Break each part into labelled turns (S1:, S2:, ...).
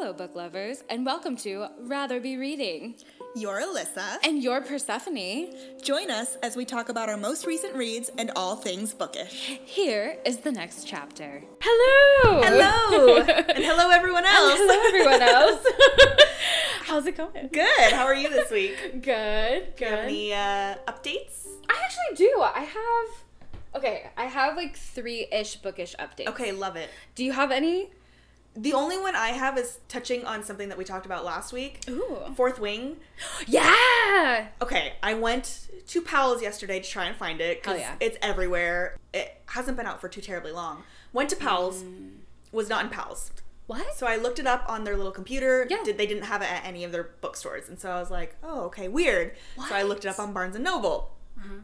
S1: Hello, book lovers, and welcome to Rather Be Reading.
S2: You're Alyssa.
S1: And you're Persephone.
S2: Join us as we talk about our most recent reads and all things bookish.
S1: Here is the next chapter. Hello!
S2: Hello! and hello, everyone else.
S1: Hello, everyone else. How's it going?
S2: Good. How are you this week?
S1: Good,
S2: Do you have
S1: good.
S2: any uh, updates?
S1: I actually do. I have. Okay, I have like three ish bookish updates.
S2: Okay, love it.
S1: Do you have any?
S2: The only one I have is touching on something that we talked about last week.
S1: Ooh.
S2: Fourth Wing.
S1: Yeah!
S2: Okay, I went to Powell's yesterday to try and find it because
S1: yeah.
S2: it's everywhere. It hasn't been out for too terribly long. Went to Powell's,
S1: Mm.
S2: was not in Powell's.
S1: What?
S2: So I looked it up on their little computer.
S1: Yeah.
S2: Did they didn't have it at any of their bookstores, and so I was like, oh, okay, weird. What? So I looked it up on Barnes and Noble.
S1: Uh-huh.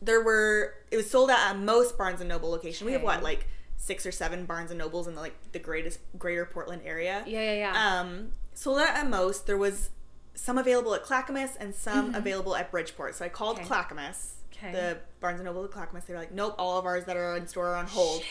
S2: There were it was sold out at most Barnes and Noble location. We have
S1: Okay.
S2: what like six or seven Barnes and Nobles in the, like the greatest greater Portland area.
S1: Yeah, yeah, yeah.
S2: Um, sold out at most. There was some available at Clackamas and some available at Bridgeport. So I called
S1: Mm-hmm. Okay.
S2: Clackamas,
S1: Okay.
S2: the Barnes and Noble at Clackamas. They were like, nope, all of ours that are in store are on hold.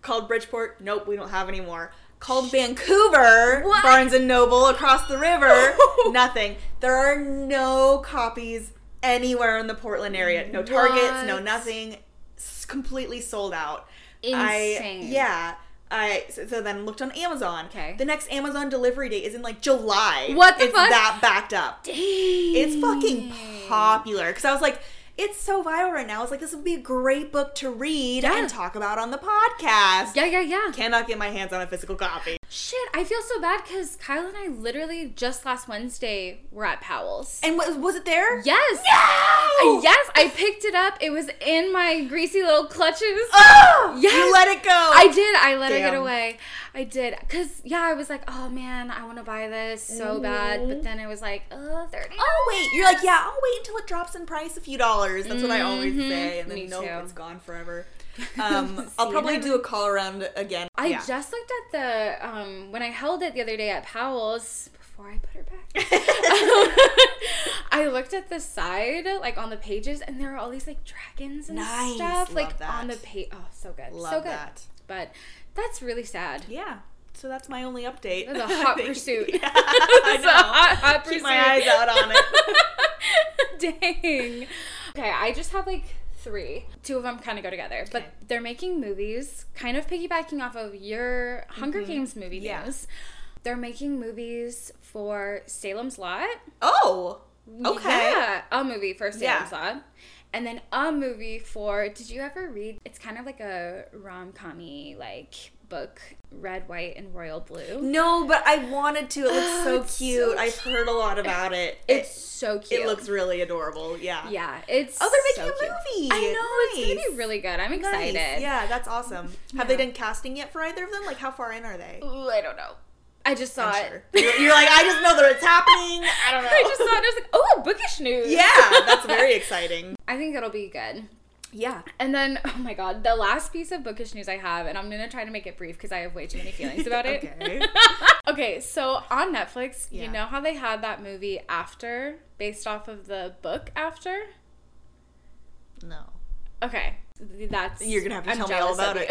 S2: Called Bridgeport, nope, we don't have any more. Called Vancouver,
S1: What?
S2: Barnes and Noble across the river, nothing. There are no copies anywhere in the Portland area. No Targets, no nothing. S- completely sold out.
S1: Insane.
S2: I, yeah. I so, so then looked on Amazon.
S1: Okay.
S2: The next Amazon delivery date is in like July.
S1: What the
S2: it's
S1: fuck?
S2: that backed up.
S1: Dang.
S2: It's fucking popular. Because I was like, it's so viral right now. I was like, this would be a great book to read
S1: Yeah.
S2: and talk about on the podcast.
S1: Yeah, yeah, yeah.
S2: Cannot get my hands on a physical copy.
S1: Shit, I feel so bad because Kyle and I literally just last Wednesday were at Powell's.
S2: And was, was it there?
S1: yes.
S2: No!
S1: Yes, I picked it up. It was in my greasy little clutches.
S2: Oh!
S1: Yes!
S2: You let it go.
S1: I did. I let it get away. I did. Cause yeah, I was like, oh man, I want to buy this so bad. But then it was like, oh, 30
S2: Oh wait, you're like yeah. I'll wait until it drops in price a few dollars. That's what I always
S1: Mhm.
S2: say, and then
S1: Me
S2: nope,
S1: too.
S2: it's gone forever. Um, I'll probably do a call around again.
S1: I
S2: yeah.
S1: just looked at the um when I held it the other day at Powell's before I put her back. I looked at the side, like on the pages, and there are all these like dragons and
S2: Nice.
S1: stuff,
S2: Love
S1: like
S2: that.
S1: on the page. Oh, so good,
S2: Love
S1: so good.
S2: that.
S1: But that's really sad.
S2: Yeah. So that's my only update.
S1: That's a hot pursuit.
S2: Yeah, I
S1: It's
S2: know.
S1: hot, hot
S2: Keep my eyes out on it.
S1: Dang. Okay, I just have like three. Two of them kind of go together, but they're making movies, kind of piggybacking off of your Hunger Games movie
S2: Mm-hmm. Yeah.
S1: news. They're making movies for Salem's Lot.
S2: Oh. Okay.
S1: Yeah, a movie for Salem's
S2: Yeah.
S1: Lot. And then a movie for did you ever read it's kind of like a rom commy like book, Red, White, and Royal Blue.
S2: No, but I wanted to. It looks so
S1: it's so
S2: cute. I've heard a lot about it.
S1: It's
S2: it,
S1: so cute.
S2: it looks really adorable. Yeah.
S1: Yeah, it's
S2: Oh, they're making
S1: so
S2: a
S1: cute.
S2: movie.
S1: I know it's gonna be really good. I'm
S2: Nice.
S1: excited.
S2: Yeah, that's awesome. Have
S1: Yeah.
S2: they done casting yet for either of them? Like, how far in are they?
S1: Ooh, I don't know. I just saw
S2: I'm
S1: it.
S2: sure. You're, you're like, I just know that it's happening. I don't know.
S1: I just saw it. I was like, oh, bookish news.
S2: Yeah, that's very exciting.
S1: I think it'll be good.
S2: Yeah.
S1: And then, oh my god, the last piece of bookish news I have, and I'm gonna try to make it brief because I have way too many feelings about it.
S2: Okay.
S1: okay, so on Netflix,
S2: Yeah.
S1: you know how they had that movie After, based off of the book After?
S2: No.
S1: Okay, that's
S2: You're gonna have to
S1: I'm
S2: tell me all about it.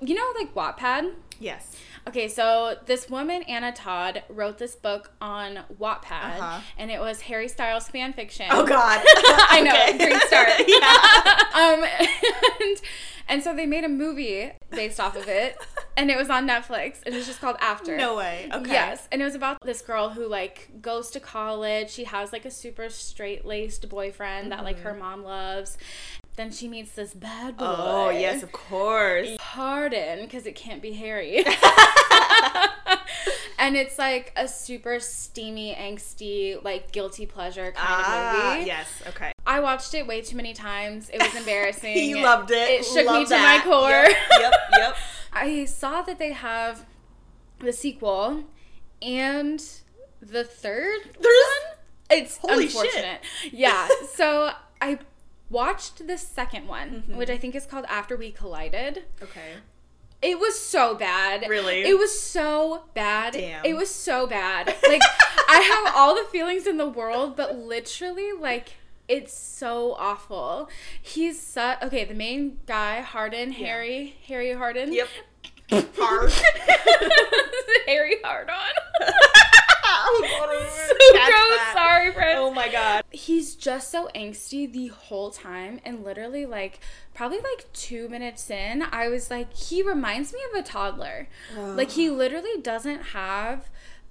S1: you know, like Wattpad.
S2: Yes.
S1: Okay, so this woman, Anna Todd, wrote this book on Wattpad,
S2: Uh-huh.
S1: and it was Harry Styles fan fiction.
S2: Oh God.
S1: I know, start.
S2: yeah.
S1: um, and, and so they made a movie based off of it, and it was on Netflix, and it was just called After.
S2: No way. Okay.
S1: Yes, and it was about this girl who like goes to college. She has like a super straight laced boyfriend that like her mom loves. Then she meets this bad boy.
S2: Mm-hmm. Oh yes, of course.
S1: Hardin, because it can't be Harry. and it's like a super steamy, angsty, like guilty pleasure kind
S2: Ah,
S1: of movie.
S2: yes. Okay.
S1: I watched it way too many times. It was embarrassing.
S2: You loved it.
S1: It shook me
S2: Love
S1: to my core.
S2: Yep. Yep. yep.
S1: I saw that they have the sequel and the third
S2: There's-
S1: one. It's
S2: Holy shit.
S1: unfortunate. Yeah. So I watched the second one,
S2: Mm-hmm.
S1: which I think is called After We Collided.
S2: Okay.
S1: It was so bad.
S2: Really?
S1: It was so bad.
S2: Damn.
S1: It was so bad. Like I have all the feelings in the world, but literally like it's so awful. He's su- okay, the main guy, Hardin, Harry, Harry Hardin.
S2: Yep. Hard.
S1: Harry so gross. That. Sorry, friends. Oh my god. He's just so angsty the whole time, and literally like probably like two minutes in, I was like, he reminds me of a toddler. Oh. Like he literally doesn't have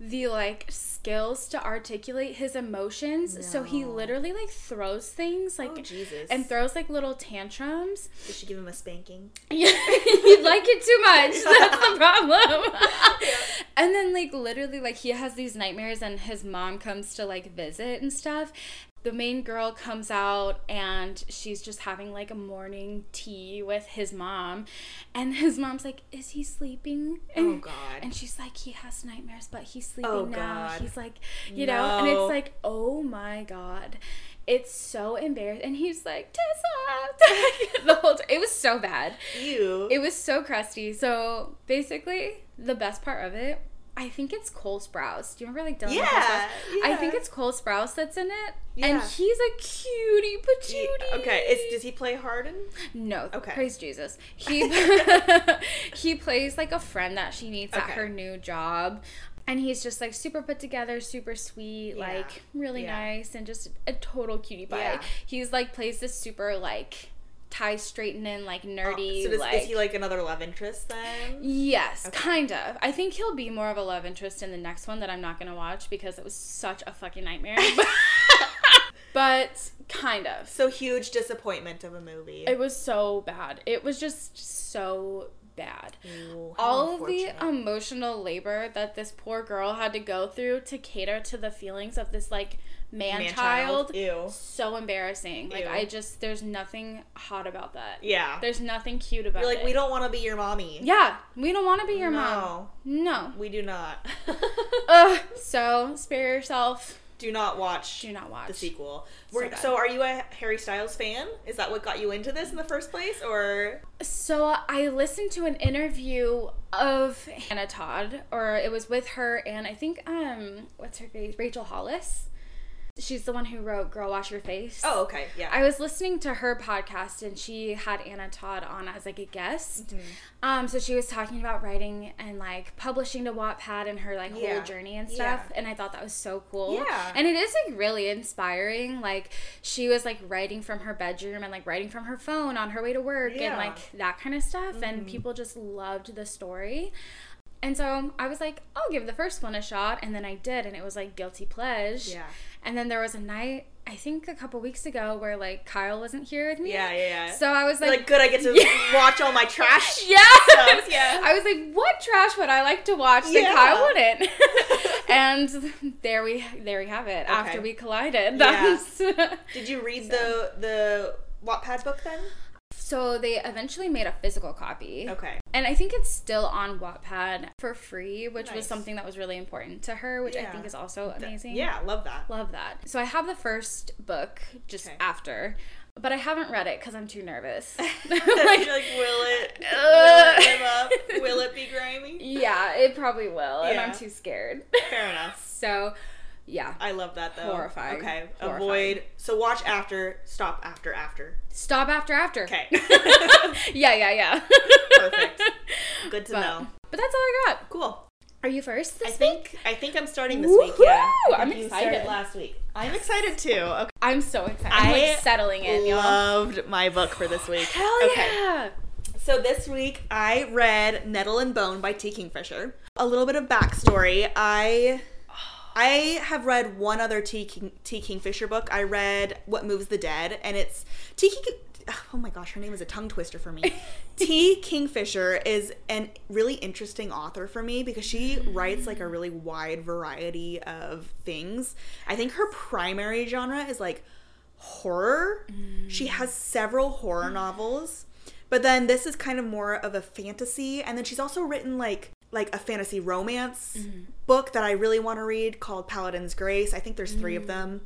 S1: the like skills to articulate his emotions. So he literally like throws things like
S2: Oh, Jesus.
S1: and throws like little tantrums.
S2: You should give him a spanking?
S1: Yeah, he'd like it too much. That's the problem. and then like literally like he has these nightmares and his mom comes to like visit and stuff. The main girl comes out and she's just having like a morning tea with his mom and his mom's like, "Is he sleeping?" Oh, and,
S2: Oh, God.
S1: And she's like, "He has nightmares, but he's oh, sleeping
S2: Oh,
S1: now."
S2: God.
S1: He's like, you know, and it's like, "Oh my god." It's so embarrassing. And he's like, Tessa! the whole time. It was so bad.
S2: You.
S1: It was so crusty. So basically, the best part of it, I think it's Cole Sprouse. Do you remember like Dylan?
S2: Yeah,
S1: Sprouse? I think it's Cole Sprouse that's in it,
S2: Yeah.
S1: and he's a cutie patootie.
S2: okay. Is, does he play Hardin?
S1: No.
S2: Okay.
S1: Praise Jesus. He he plays like a friend that she meets at her new job. And he's just like super put together, super sweet,
S2: Yeah.
S1: like really
S2: Yeah.
S1: nice, and just a total cutie pie.
S2: Yeah.
S1: He's like plays this super like tie straightening, like oh, nerdy.
S2: Oh, so does,
S1: like,
S2: is he like another love interest then?
S1: Yes,
S2: Okay.
S1: kind of. I think he'll be more of a love interest in the next one that I'm not gonna watch because it was such a fucking nightmare. but kind of.
S2: So huge disappointment of a movie.
S1: It was so bad. It was just so bad.
S2: Ooh,
S1: All of the emotional labor that this poor girl had to go through to cater to the feelings of this like man,
S2: Man-child. Ew.
S1: So embarrassing. Like
S2: Ew.
S1: I just there's nothing hot about that.
S2: Yeah.
S1: There's nothing cute about it.
S2: You're like,
S1: it.
S2: we don't want to be your mommy.
S1: Yeah, we don't want to be your
S2: no,
S1: mom. No.
S2: we do not.
S1: Ugh. So spare yourself.
S2: do not watch
S1: Do not watch.
S2: the sequel.
S1: So
S2: so, are you a Harry Styles fan? Is that what got you into this in the first place, or
S1: So I listened to an interview of Anna Todd, or it was with her and I think um what's her face Rachel Hollis. She's the one who wrote "Girl Wash Your Face."
S2: oh, okay, yeah,
S1: I was listening to her podcast and she had Anna Todd on as like a guest.
S2: Mm-hmm.
S1: Um, so she was talking about writing and like publishing to Wattpad and her like
S2: Yeah.
S1: whole journey and stuff.
S2: Yeah.
S1: And I thought that was so cool.
S2: Yeah.
S1: And it is like really inspiring. Like she was like writing from her bedroom and like writing from her phone on her way to work
S2: Yeah.
S1: and like that kind of stuff. And people just loved the story. And so I was like, I'll give the first one a shot. And then I did. And it was like guilty pleasure.
S2: Yeah.
S1: And then there was a night, I think a couple weeks ago, where like Kyle wasn't here with me.
S2: yeah, yeah, yeah.
S1: So I was like,
S2: like, good, I get to
S1: Yeah.
S2: watch all my trash.
S1: yeah.
S2: yeah.
S1: I was like, what trash would I like to watch that
S2: Yeah.
S1: Kyle wouldn't? and there we there we have it. After we collided.
S2: Yeah.
S1: That's
S2: Did you read the the Wattpad book then?
S1: So they eventually made a physical copy.
S2: Okay.
S1: And I think it's still on Wattpad for free, which was something that was really important to her, which I think is also amazing.
S2: Yeah, love that.
S1: Love that. So I have the first book just
S2: Okay.
S1: after, but I haven't read it because I'm too nervous.
S2: You're like, will it, will it live up? Will it be grimy?
S1: yeah, it probably will, and I'm too scared.
S2: Fair enough.
S1: so, yeah.
S2: I love that though.
S1: Horrifying.
S2: Okay.
S1: Horrifying.
S2: Avoid. So watch after. Stop after. After.
S1: Stop after after.
S2: Okay.
S1: yeah, yeah, yeah.
S2: Perfect. Good to
S1: But,
S2: know.
S1: but that's all I got.
S2: Cool.
S1: Are you first
S2: I
S1: this
S2: think
S1: week?
S2: I think I'm starting this week. Yeah.
S1: I'm
S2: think you started
S1: excited.
S2: last week. I'm excited too. Okay.
S1: I'm so excited. I'm like settling in, y'all.
S2: Loved my book for this week.
S1: Hell yeah.
S2: So this week I read Nettle and Bone by T. Kingfisher. A little bit of backstory. I I have read one other T. King, T. Kingfisher book. I read What Moves the Dead, and it's T. King, oh my gosh, her name is a tongue twister for me. T. Kingfisher is an really interesting author for me because she writes like a really wide variety of things. I think her primary genre is like horror. Mm. She has several horror mm. novels. But then this is kind of more of a fantasy and then she's also written like like a fantasy romance book that I really want to read called Paladin's Grace. I think there's 3 of them.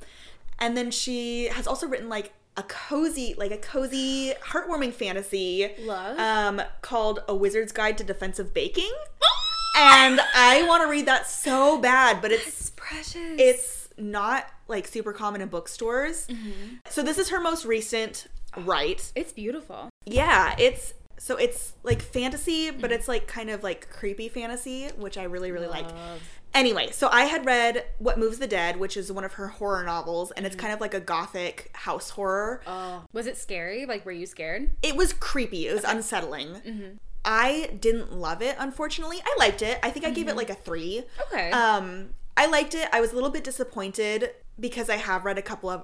S2: And then she has also written like a cozy like a cozy heartwarming fantasy
S1: Love.
S2: um called A Wizard's Guide to Defensive Baking. and I want to read that so bad, but it's
S1: It's precious.
S2: it's not like super common in bookstores.
S1: Mm-hmm.
S2: So this is her most recent write.
S1: it's beautiful.
S2: Yeah, it's so it's like fantasy, but mm-hmm. it's like kind of like creepy fantasy, which I really really like.
S1: Love.
S2: Anyway, so I had read What Moves the Dead, which is one of her horror novels, and it's mm-hmm. kind of like a gothic house horror.
S1: Oh, was it scary? Like, were you scared?
S2: It was creepy. It was unsettling. Mm-hmm. I didn't love it, unfortunately. I liked it. I think I gave it like a three.
S1: Okay.
S2: Um, I liked it. I was a little bit disappointed because I have read a couple of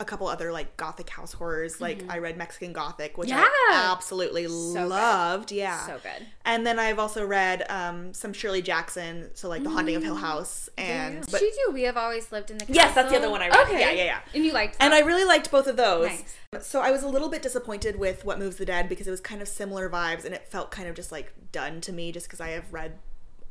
S2: a couple other like gothic house horrors. Like I read Mexican Gothic, which
S1: Mm-hmm. Yeah.
S2: I absolutely
S1: good.
S2: loved. Yeah.
S1: so good.
S2: And then I've also read um, some Shirley Jackson, so like The Haunting of Hill House, and but
S1: she do. We have always lived in the.
S2: Yes, that's the other one I read.
S1: Okay.
S2: Yeah, yeah, yeah.
S1: And you liked.
S2: and? I really liked both of those.
S1: Nice.
S2: So I was a little bit disappointed with What Moves the Dead because it was kind of similar vibes, and it felt kind of just like done to me, just because I have read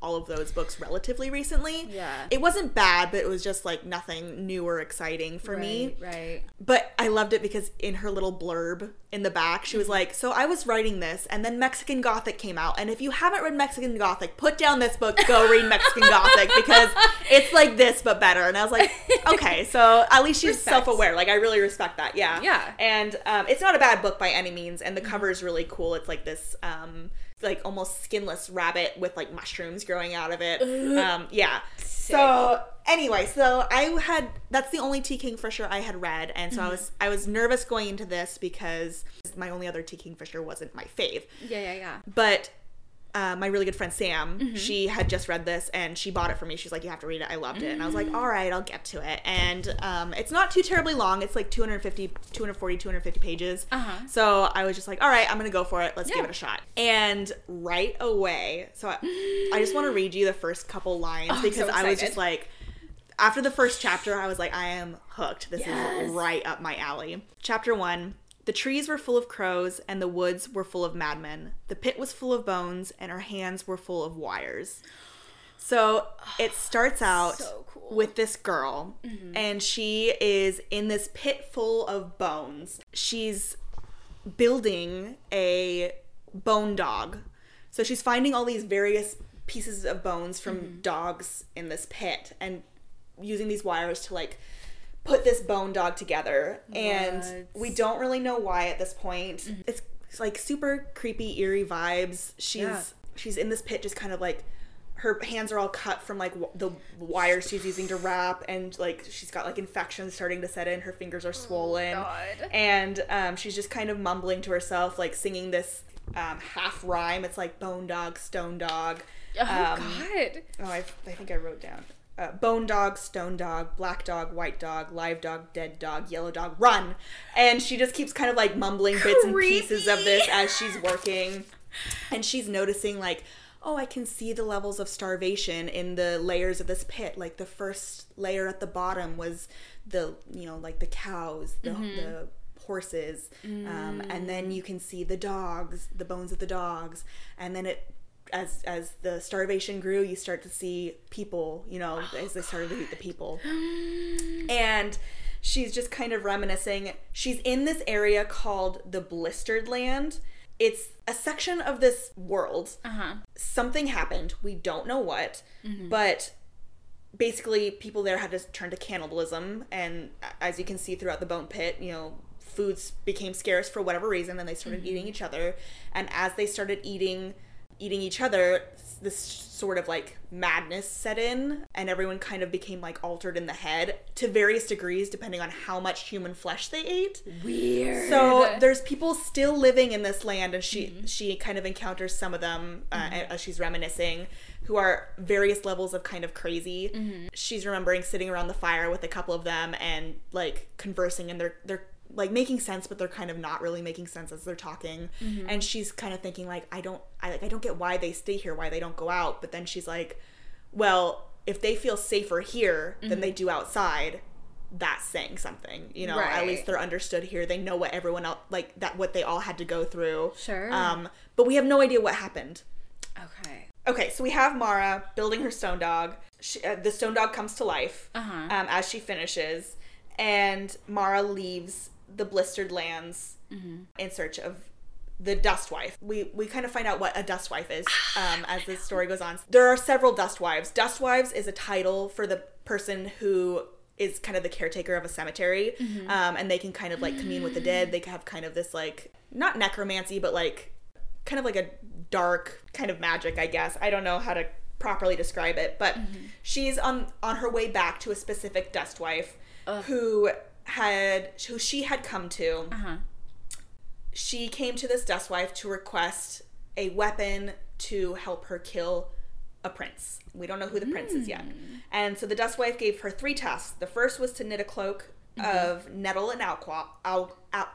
S2: all of those books relatively recently.
S1: Yeah.
S2: It wasn't bad, but it was just like nothing new or exciting for me.
S1: Right, Right.
S2: But I loved it because in her little blurb in the back, she
S1: Mm-hmm.
S2: was like, So I was writing this, and then Mexican Gothic came out. And if you haven't read Mexican Gothic, put down this book, go read Mexican Gothic because it's like this, but better. And I was like, Okay, so at least she's self aware. Like, I really respect that. Yeah.
S1: Yeah. Mm-hmm.
S2: And um, it's not a bad book by any means. And the cover is really cool. It's like this. Um, like almost skinless rabbit with like mushrooms growing out of it. Um, yeah. So anyway, so I had that's the only T Kingfisher I had read, and so I was I was nervous going into this because my only other T Kingfisher wasn't my fave.
S1: Yeah, yeah, yeah.
S2: But uh, my really good friend Sam, she had just read this and she bought it for me. She's like, "You have to read it." I loved it, and I was like, "All right, I'll get to it." And um, it's not too terribly long. It's like 250, 240, 250 pages.
S1: Uh-huh.
S2: So I was just like, "All right, I'm gonna go for it. Let's give it a shot." And right away, so I, I just want to read you the first couple lines
S1: I'm
S2: because
S1: so
S2: I was just like, after the first chapter, I was like, I am hooked. This
S1: Yes.
S2: is right up my alley. Chapter one. The trees were full of crows, and the woods were full of madmen. The pit was full of bones, and her hands were full of wires. So it starts out
S1: So cool.
S2: with this girl, mm-hmm. and she is in this pit full of bones. She's building a bone dog. So she's finding all these various pieces of bones from mm-hmm. dogs in this pit and using these wires to like put this bone dog together. And
S1: What?
S2: we don't really know why at this point. It's, it's like super creepy, eerie vibes. She's
S1: Yeah.
S2: she's in this pit just kind of like her hands are all cut from like w- the wires she's using to wrap and like she's got like infections starting to set in her fingers are swollen
S1: God.
S2: and um, she's just kind of mumbling to herself like singing this um, half rhyme it's like bone dog stone dog
S1: Oh
S2: um,
S1: God.
S2: oh I, I think i wrote down uh, bone dog stone dog black dog white dog live dog dead dog yellow dog run. And she just keeps kind of like mumbling bits and pieces of this as she's working. And she's noticing like oh i can see the levels of starvation in the layers of this pit. Like the first layer at the bottom was the you know like the cows the, the horses. Um, and then you can see the dogs the bones of the dogs. And then it as as the starvation grew you start to see people you know oh, as they started to eat the people mm. and she's just kind of reminiscing. She's in this area called the Blistered Land. It's a section of this world.
S1: Uh huh.
S2: Something happened. We don't know what, mm-hmm. but basically, people there had to turn to cannibalism. And as you can see throughout the bone pit, you know, foods became scarce for whatever reason, and they started mm-hmm. eating each other. And as they started eating eating each other, this sort of like madness set in, and everyone kind of became like altered in the head to various degrees, depending on how much human flesh they ate.
S1: Weird.
S2: So there's people still living in this land, and she mm-hmm. she kind of encounters some of them uh, mm-hmm. as she's reminiscing, who are various levels of kind of crazy. Mm-hmm. She's remembering sitting around the fire with a couple of them and like conversing, and they're they're like making sense, but they're kind of not really making sense as they're talking. And she's kind of thinking like, I don't I like I don't get why they stay here, why they don't go out. But then she's like, well, if they feel safer here than they do outside, that's saying something. You know, at least they're understood here. They know what everyone else like that what they all had to go through.
S1: Sure.
S2: Um, but we have no idea what happened.
S1: okay.
S2: Okay, so we have Mara building her stone dog. She, uh, the stone dog comes to life
S1: Uh-huh.
S2: um, as she finishes, and Mara leaves the blistered lands
S1: Mm-hmm.
S2: in search of the dust wife. We we kind of find out what a dust wife is um, as the story goes on. There are several dust wives. Dust wives is a title for the person who is kind of the caretaker of a cemetery, um, and they can kind of like commune with the dead. They have kind of this like not necromancy, but like kind of like a dark kind of magic, I guess. I don't know how to properly describe it, but she's on on her way back to a specific dust wife who had who she had come to.
S1: Uh-huh.
S2: She came to this dust wife to request a weapon to help her kill a prince. We don't know who the prince is yet. Hmm. And so the dust wife gave her three tasks. The first was to knit a cloak mm-hmm. of nettle and owl, owl, owl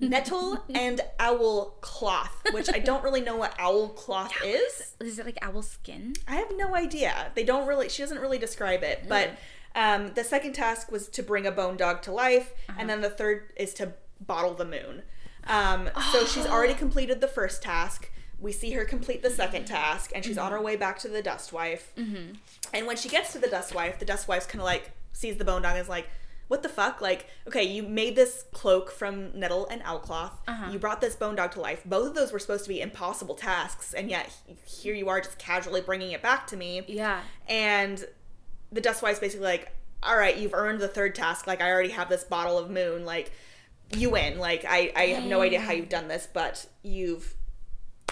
S2: nettle and owl cloth, which I don't really know what owl cloth is.
S1: Is it like owl skin?
S2: I have no idea. They don't really. She doesn't really describe it. But mm. Um, the second task was to bring a bone dog to life, and then the third is to bottle the moon. Um, So she's already completed the first task. We see her complete the second task, and she's on her way back to the dust wife. And when she gets to the dust wife, the dust wife's kind of like sees the bone dog and is like, "What the fuck? Like, okay, you made this cloak from nettle and owl cloth. You brought this bone dog to life. Both of those were supposed to be impossible tasks, and yet here you are just casually bringing it back to me."
S1: Yeah.
S2: And the dust wife's basically like, "All right, you've earned the third task. Like, I already have this bottle of moon. Like, you win. Like, I I have no idea how you've done this, but you've."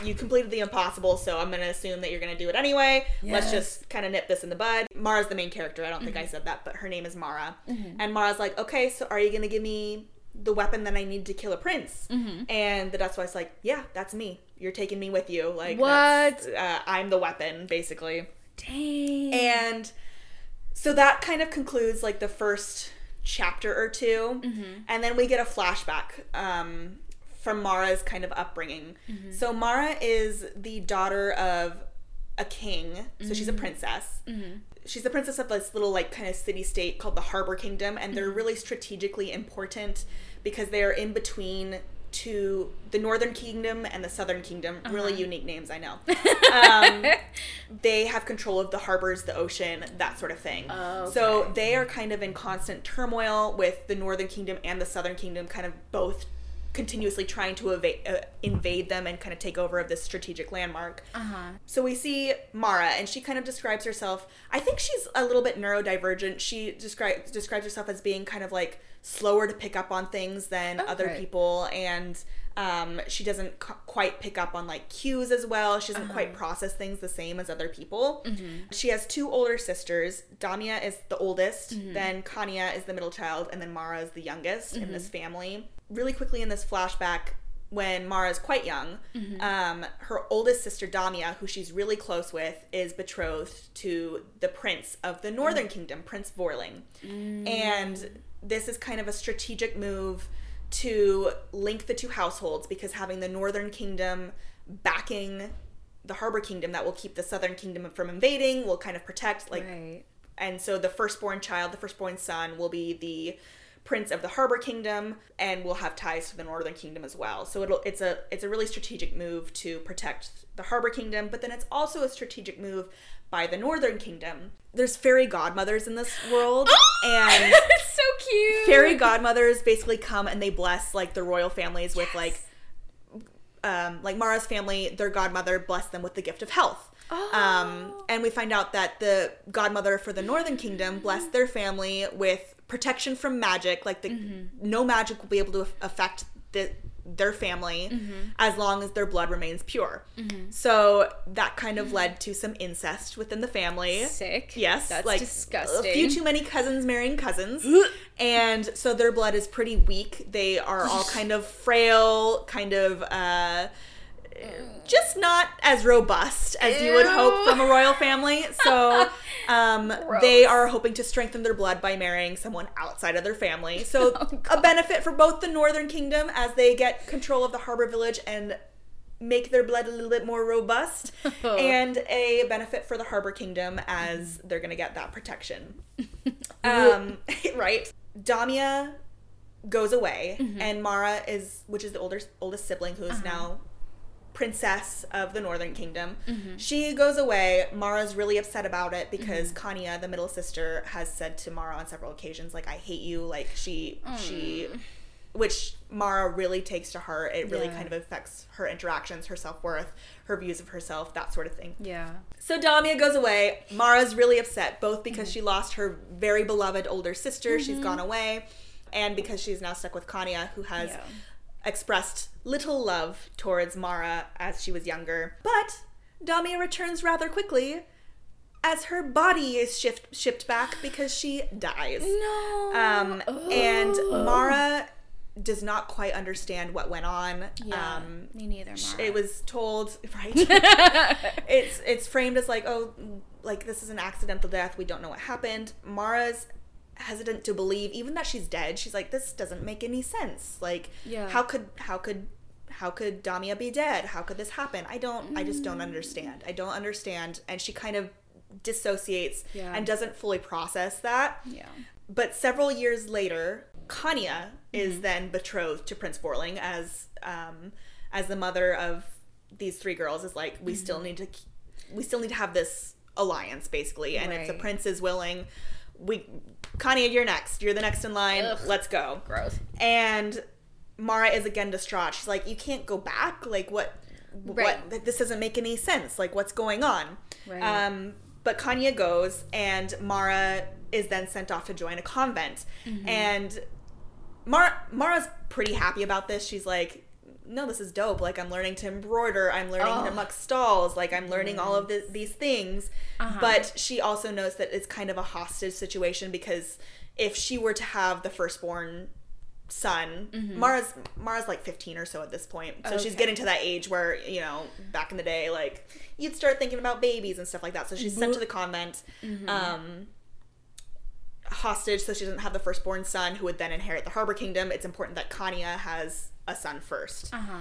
S2: You completed the impossible, so I'm gonna assume that you're gonna do it anyway. Let's just kind of nip this in the bud. Mara's the main character. I don't think I mm-hmm. said that, but her name is Mara. Mm-hmm. And Mara's like, okay, so are you gonna give me the weapon that I need to kill a prince? Mm-hmm. And the Dust Wife's like, yeah, that's me. You're taking me with you. Like, what? Uh, I'm the weapon, basically.
S1: Dang.
S2: And so that kind of concludes like the first chapter or 2 mm-hmm. and then we get a flashback um, from Mara's kind of upbringing. Mm-hmm. So Mara is the daughter of a king, so she's a mm-hmm. princess. She's the princess of this little like kind of city state called the Harbor Kingdom, and they're really strategically important because they're in between to the Northern Kingdom and the Southern Kingdom. Really unique names, I know. um, they have control of the harbors, the ocean, that sort of thing.
S1: Oh,
S2: So they are kind of in constant turmoil with the Northern Kingdom and the Southern Kingdom, kind of both continuously trying to evade, uh, invade them and kind of take over of this strategic landmark.
S1: Uh-huh.
S2: So we see Mara, and she kind of describes herself. I think she's a little bit neurodivergent. She describes describes herself as being kind of like slower to pick up on things than oh,
S1: other
S2: people, and um, she doesn't c- quite pick up on like cues as well. She doesn't quite uh-huh. process things the same as other people. Mm-hmm. She has two older sisters. Damia is the oldest, mm-hmm. then Kanya is the middle child, and then Mara is the youngest in this mm-hmm. family. Really quickly in this flashback, when Mara is quite young, um, her oldest sister Damia, who she's really close with, is betrothed to the prince of the Northern Kingdom, Prince Vorling. Mm. And this is kind of a strategic move to link the two households because having the Northern Kingdom backing the Harbor Kingdom that will keep the Southern Kingdom from invading, will kind of protect like
S1: Right.
S2: and so the firstborn child, the firstborn son, will be the prince of the Harbor Kingdom, and will have ties to the Northern Kingdom as well. So it'll it's a it's a really strategic move to protect the Harbor Kingdom, but then it's also a strategic move by the Northern Kingdom. There's fairy godmothers in this world, and
S1: it's so cute.
S2: fairy godmothers basically come and they bless like the royal families with like um, like Mara's family, their godmother blessed them with the gift of health. Um,
S1: Oh.
S2: and we find out that the godmother for the Northern Kingdom blessed their family with protection from magic. Like the no magic will be able to affect the, their family as long as their blood remains pure. So that kind of led to some incest within the family.
S1: Sick.
S2: Yes,
S1: That's
S2: like
S1: disgusting.
S2: a few too many cousins marrying cousins, and so their blood is pretty weak. They are all kind of frail, kind of uh, just not as robust as you would hope from a royal family. So um, they are hoping to strengthen their blood by marrying someone outside of their family. So
S1: Oh,
S2: a benefit for both the Northern Kingdom as they get control of the harbor village and make their blood a little bit more robust and a benefit for the harbor kingdom as they're going to get that protection um, right damia goes away
S1: Mm-hmm.
S2: and mara is which is the older oldest sibling who is
S1: Uh-huh.
S2: now princess of the northern kingdom
S1: Mm-hmm.
S2: she goes away mara's really upset about it because
S1: Mm-hmm.
S2: kanya the middle sister has said to mara on several occasions like i hate you like she she which Mara really takes to heart. It really
S1: Yeah.
S2: kind of affects her interactions, her self worth, her views of herself, that sort of thing.
S1: Yeah.
S2: So Damia goes away. Mara's really upset, both because she lost her very beloved older sister, she's gone away, and because she's now stuck with Kanya, who has
S1: Yeah.
S2: Expressed little love towards Mara as she was younger. But Damia returns rather quickly as her body is shift, shipped back because she dies.
S1: No.
S2: Um, and
S1: Oh.
S2: Mara does not quite understand what went on.
S1: Yeah.
S2: Um,
S1: me neither. Mara.
S2: it was told right. it's it's framed as like oh like this is an accidental death. We don't know what happened. Mara's hesitant to believe even that she's dead. She's like this doesn't make any sense. Like
S1: Yeah.
S2: how could how could how could Damia be dead? How could this happen? I don't I just
S1: Mm.
S2: don't understand. I don't understand and she kind of dissociates
S1: Yeah.
S2: and doesn't fully process that.
S1: yeah.
S2: But several years later, Kanya is
S1: Mm-hmm.
S2: then betrothed to Prince Vorling as um, as the mother of these three girls. Is like we
S1: Mm-hmm.
S2: still need to we still need to have this alliance basically, and if the prince is willing, we Kanya, you're next. You're the next in line.
S1: Ugh.
S2: Let's go.
S1: Gross.
S2: And Mara is again distraught. She's like, you can't go back. Like what?
S1: Right.
S2: What? This doesn't make any sense. Like what's going on?
S1: Right.
S2: Um, but Kanya goes, and Mara is then sent off to join a convent.
S1: Mm-hmm.
S2: And Mara Mara's pretty happy about this. She's like, no, this is dope. Like I'm learning to embroider. I'm learning to
S1: Oh.
S2: muck stalls. Like I'm learning all of the, these things.
S1: Uh-huh.
S2: But she also knows that it's kind of a hostage situation because if she were to have the firstborn son, Mara's Mara's like 15 or so at this point. So she's
S1: Mm-hmm.
S2: Getting to that age where, you know, back in the day like you'd start thinking about babies and stuff like that. So she's sent to the convent.
S1: Mm-hmm.
S2: Um hostage so she doesn't have the firstborn son who would then inherit the harbor kingdom it's important that kanya has a son first.
S1: Uh huh.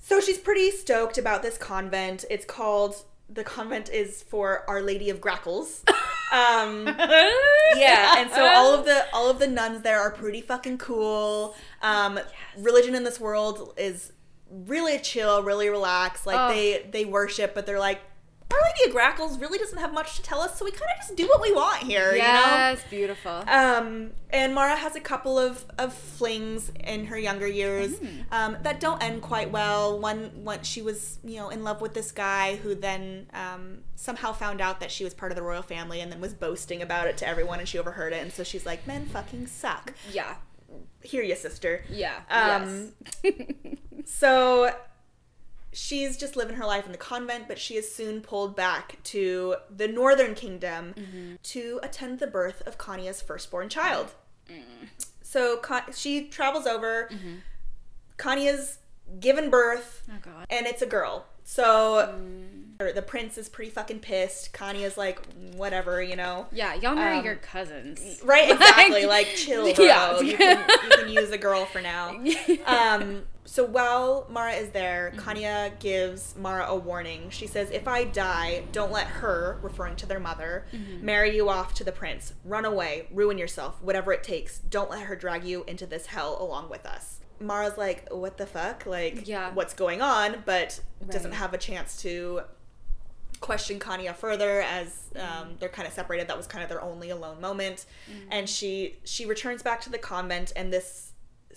S2: so she's pretty stoked about this convent. It's called the convent is for our lady of grackles. Um yeah and so all of the all of the nuns there are pretty fucking cool. Um religion in this world is really chill really relaxed. Like
S1: Oh.
S2: they they worship but they're like our lady of grackles really doesn't have much to tell us so we kind of just do what we want here you know
S1: Yes, beautiful.
S2: um, and Mara has a couple of, of flings in her younger years um, that don't end quite well. One, one, she was you know in love with this guy who then um, somehow found out that she was part of the royal family and then was boasting about it to everyone, and she overheard it, and so she's like, "Men fucking suck."
S1: yeah.
S2: Hear you, sister.
S1: Yeah.
S2: Um, So she's just living her life in the convent, but she is soon pulled back to the northern kingdom to attend the birth of Kanya's firstborn child. So Ka- she travels over. Kanya's given birth,
S1: oh
S2: and it's a girl. So or the prince is pretty fucking pissed. Kanya's like, whatever, you know.
S1: Yeah, y'all marry
S2: Um,
S1: your cousins.
S2: Right, exactly. like, chill, bro.
S1: Yeah.
S2: You, can, you can use a girl for now. Um, so while Mara is there, mm-hmm. Kanya gives Mara a warning. She says, If I die, don't let her, referring to their mother, mm-hmm. marry you off to the prince. Run away, ruin yourself, whatever it takes. Don't let her drag you into this hell along with us. Mara's like, What the fuck? Like,
S1: Yeah.
S2: what's going on? But doesn't have a chance to question Kanya further as mm-hmm. um, they're kind of separated. That was kind of their only alone moment, and she she returns back to the convent, and this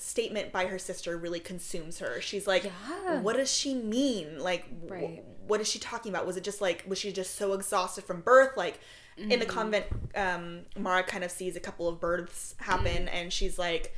S2: statement by her sister really consumes her. She's like,
S1: Yeah.
S2: "What does she mean? Like, wh- what is she talking about? Was it just like was she just so exhausted from birth? Like." In
S1: Mm-hmm.
S2: the convent, um, Mara kind of sees a couple of births happen,
S1: Mm.
S2: and she's like,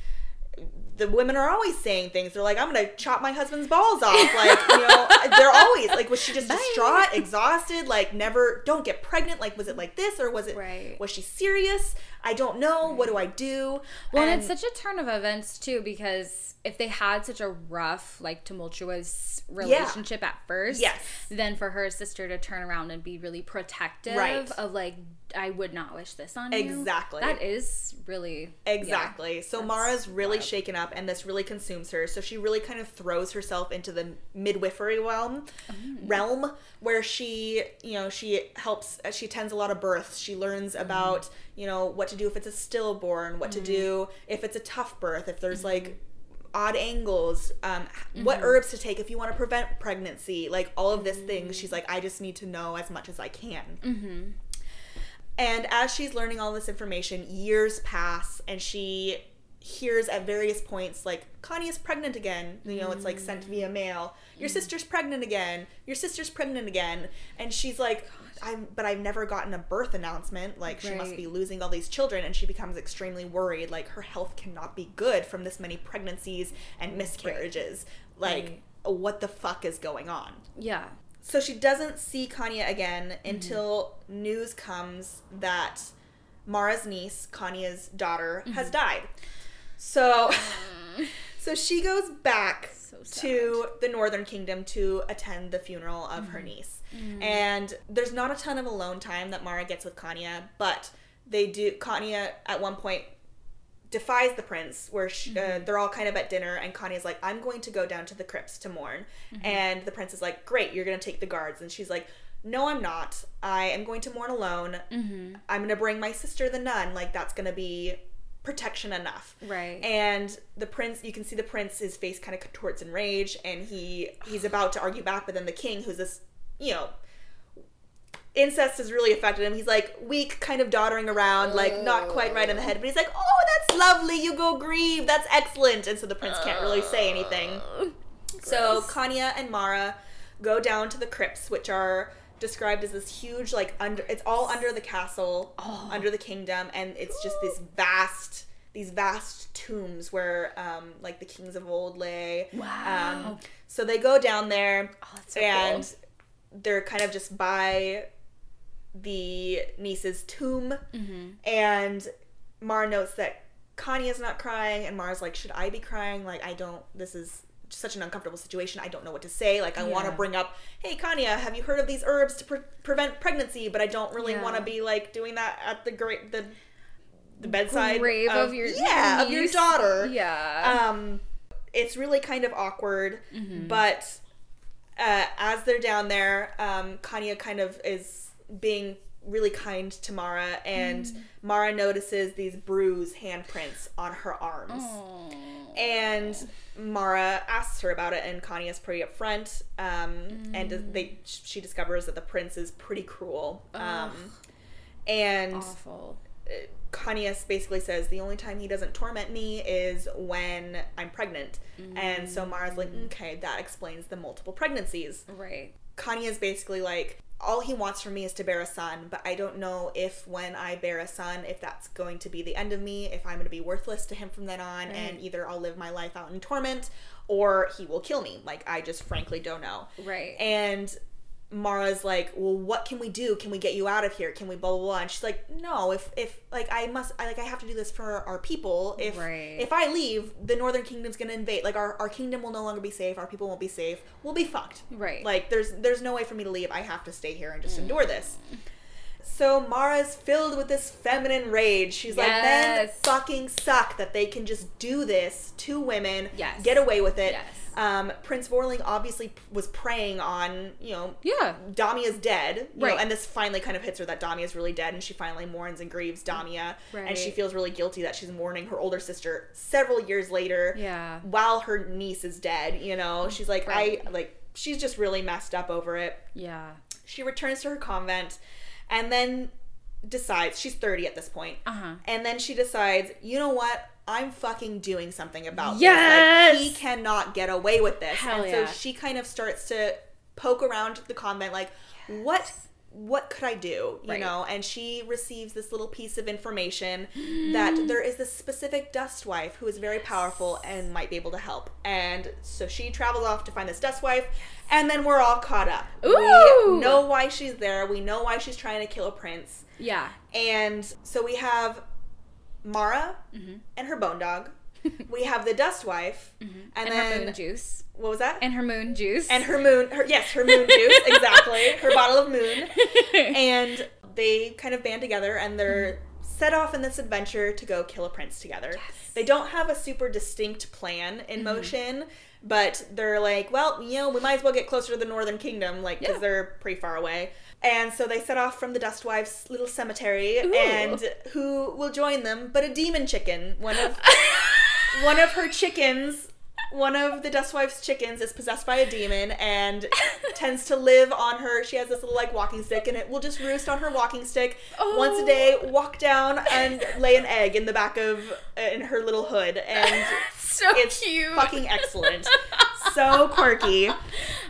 S2: the women are always saying things. They're like, I'm gonna chop my husband's balls off. Like, you know, they're always like, was she just
S1: Bye.
S2: distraught, exhausted, like never don't get pregnant? Like, was it like this or was it
S1: Right.
S2: was she serious? I don't know. What do I do?
S1: Well, and it's such a turn of events too because if they had such a rough, like tumultuous relationship at first,
S2: Yes.
S1: then for her sister to turn around and be really protective
S2: Right.
S1: of like, I would not wish this on you.
S2: Exactly.
S1: That is really yeah.
S2: Exactly. so Mara's really
S1: wild.
S2: shaken up, and this really consumes her. So she really kind of throws herself into the midwifery realm,
S1: Mm.
S2: realm where she, you know, she helps. She attends a lot of births. She learns
S1: Mm.
S2: about, you know, what to do if it's a stillborn, what to do if it's a tough birth, if there's like
S1: Mm-hmm.
S2: odd angles, um, what herbs to take if you want to prevent pregnancy, like all of this
S1: Mm.
S2: things. She's like, I just need to know as much as I can.
S1: Mm-hmm.
S2: And as she's learning all this information, years pass and she hears at various points like Kanya is pregnant again. You know, it's like sent via mail. Your mm-hmm. sister's pregnant again. Your sister's pregnant again. And she's like, I'm but I've never gotten a birth announcement. Like she must be losing all these children and she becomes extremely worried like her health cannot be good from this many pregnancies and miscarriages. Like
S1: Right.
S2: what the fuck is going on?
S1: Yeah.
S2: So she doesn't see Kanya again mm-hmm. until news comes that Mara's niece, Kanya's daughter, has mm-hmm. died. So so she goes back
S1: So
S2: to the Northern Kingdom to attend the funeral of her mm-hmm. niece. And there's not a ton of alone time that Mara gets with Kanya, but they do Kanya at one point defies the prince where she, uh, they're all kind of at dinner and Kanya's like I'm going to go down to the crypts to mourn. And the prince is like great you're going to take the guards. And she's like no I'm not. I am going to mourn alone.
S1: Mm-hmm.
S2: I'm going to bring my sister the nun. Like that's going to be protection enough.
S1: Right.
S2: and the prince you can see the prince his face kind of contorts in rage and he he's about to argue back but then the king who's this you know incest has really affected him he's like weak kind of doddering around like not quite right in the head but he's like oh that's lovely you go grieve that's excellent and so the prince can't really say anything so Kanya and Mara go down to the crypts, which are described as this huge, like under. It's all under the castle,
S1: Oh.
S2: under the kingdom, and it's just this vast, these vast tombs where, um, like the kings of old lay.
S1: Wow.
S2: Um, so they go down there,
S1: Oh, so
S2: and
S1: cool.
S2: they're kind of just by the niece's tomb,
S1: Mm-hmm.
S2: and Mara notes that Kanya is not crying, and Mara's like, "Should I be crying? Like, I don't. This is such an uncomfortable situation. I don't know what to say. Like, I want to bring up, hey, Kanya, have you heard of these herbs to pre- prevent pregnancy? But I don't really
S1: Yeah.
S2: want to be like doing that at the great the the bedside
S1: Grave of, your
S2: yeah of your daughter.
S1: Yeah.
S2: Um, it's really kind of awkward,
S1: Mm-hmm.
S2: but uh, as they're down there, um, Kanya kind of is being really kind to Mara, and
S1: Mm.
S2: Mara notices these bruise handprints on her arms.
S1: Oh.
S2: And Mara asks her about it, and Kanya's pretty upfront. Um, And they, she discovers that the prince is pretty cruel. Um, and
S1: awful.
S2: Kanya basically says the only time he doesn't torment me is when I'm pregnant. And so Mara's like, okay, that explains the multiple pregnancies.
S1: Right.
S2: Kanya is basically like, all he wants from me is to bear a son, but I don't know if when I bear a son, if that's going to be the end of me, if I'm going to be worthless to him from then on, and either I'll live my life out in torment or he will kill me. Like, I just frankly don't know.
S1: Right.
S2: And Mara's like, "Well, what can we do? Can we get you out of here? Can we blah blah blah?" And she's like, "No, if if like I must, I like I have to do this for our people. If
S1: Right.
S2: if I leave, the Northern Kingdom's gonna invade. Like our our kingdom will no longer be safe. Our people won't be safe. We'll be fucked.
S1: Right. Mm.
S2: Like there's there's no way for me to leave. I have to stay here and just endure this." So Mara's filled with this feminine rage. She's like, men fucking suck that they can just do this to women,
S1: Yes.
S2: get away with it.
S1: Yes.
S2: Um, Prince Vorling obviously was preying on, you know,
S1: yeah.
S2: Damia's dead, you know,
S1: Right.
S2: and this finally kind of hits her that Damia's really dead, and she finally mourns and grieves Damia, and she feels really guilty that she's mourning her older sister several years later,
S1: Yeah.
S2: while her niece is dead. You know, she's like,
S1: Right.
S2: I like, she's just really messed up over it.
S1: Yeah.
S2: She returns to her convent, and then decides she's thirty at this point,
S1: Uh huh.
S2: and then she decides, you know what? I'm fucking doing something about
S1: Yes!
S2: this. Like, he cannot get away with this.
S1: Hell
S2: and
S1: yeah.
S2: so she kind of starts to poke around the convent, like, what what could I do? You
S1: Right.
S2: know, and she receives this little piece of information that there is this specific dust wife who is very powerful and might be able to help. And so she travels off to find this dust wife, and then we're all caught up.
S1: Ooh!
S2: We know why she's there. We know why she's trying to kill a prince.
S1: Yeah.
S2: And so we have Mara
S1: Mm-hmm.
S2: and her bone dog. we have the dust wife, and,
S1: And,
S2: then
S1: her moon juice.
S2: what was that?
S1: And her moon juice.
S2: And her moon. Her yes, her moon juice exactly. Her bottle of moon, and they kind of band together and they're set off in this adventure to go kill a prince together. They don't have a super distinct plan in
S1: Mm-hmm.
S2: motion. But they're like, well, you know, we might as well get closer to the Northern Kingdom, like, because
S1: Yeah.
S2: they're pretty far away. And so they set off from the Dustwife's little cemetery,
S1: Ooh.
S2: and who will join them but a demon chicken? One of one of her chickens one of the Dustwife's chickens is possessed by a demon and tends to live on her. She has this little like walking stick, and it will just roost on her walking stick
S1: Oh.
S2: once a oh. day, walk down and lay an egg in the back of in her little hood, and
S1: so
S2: it's
S1: cute.
S2: fucking excellent. So quirky.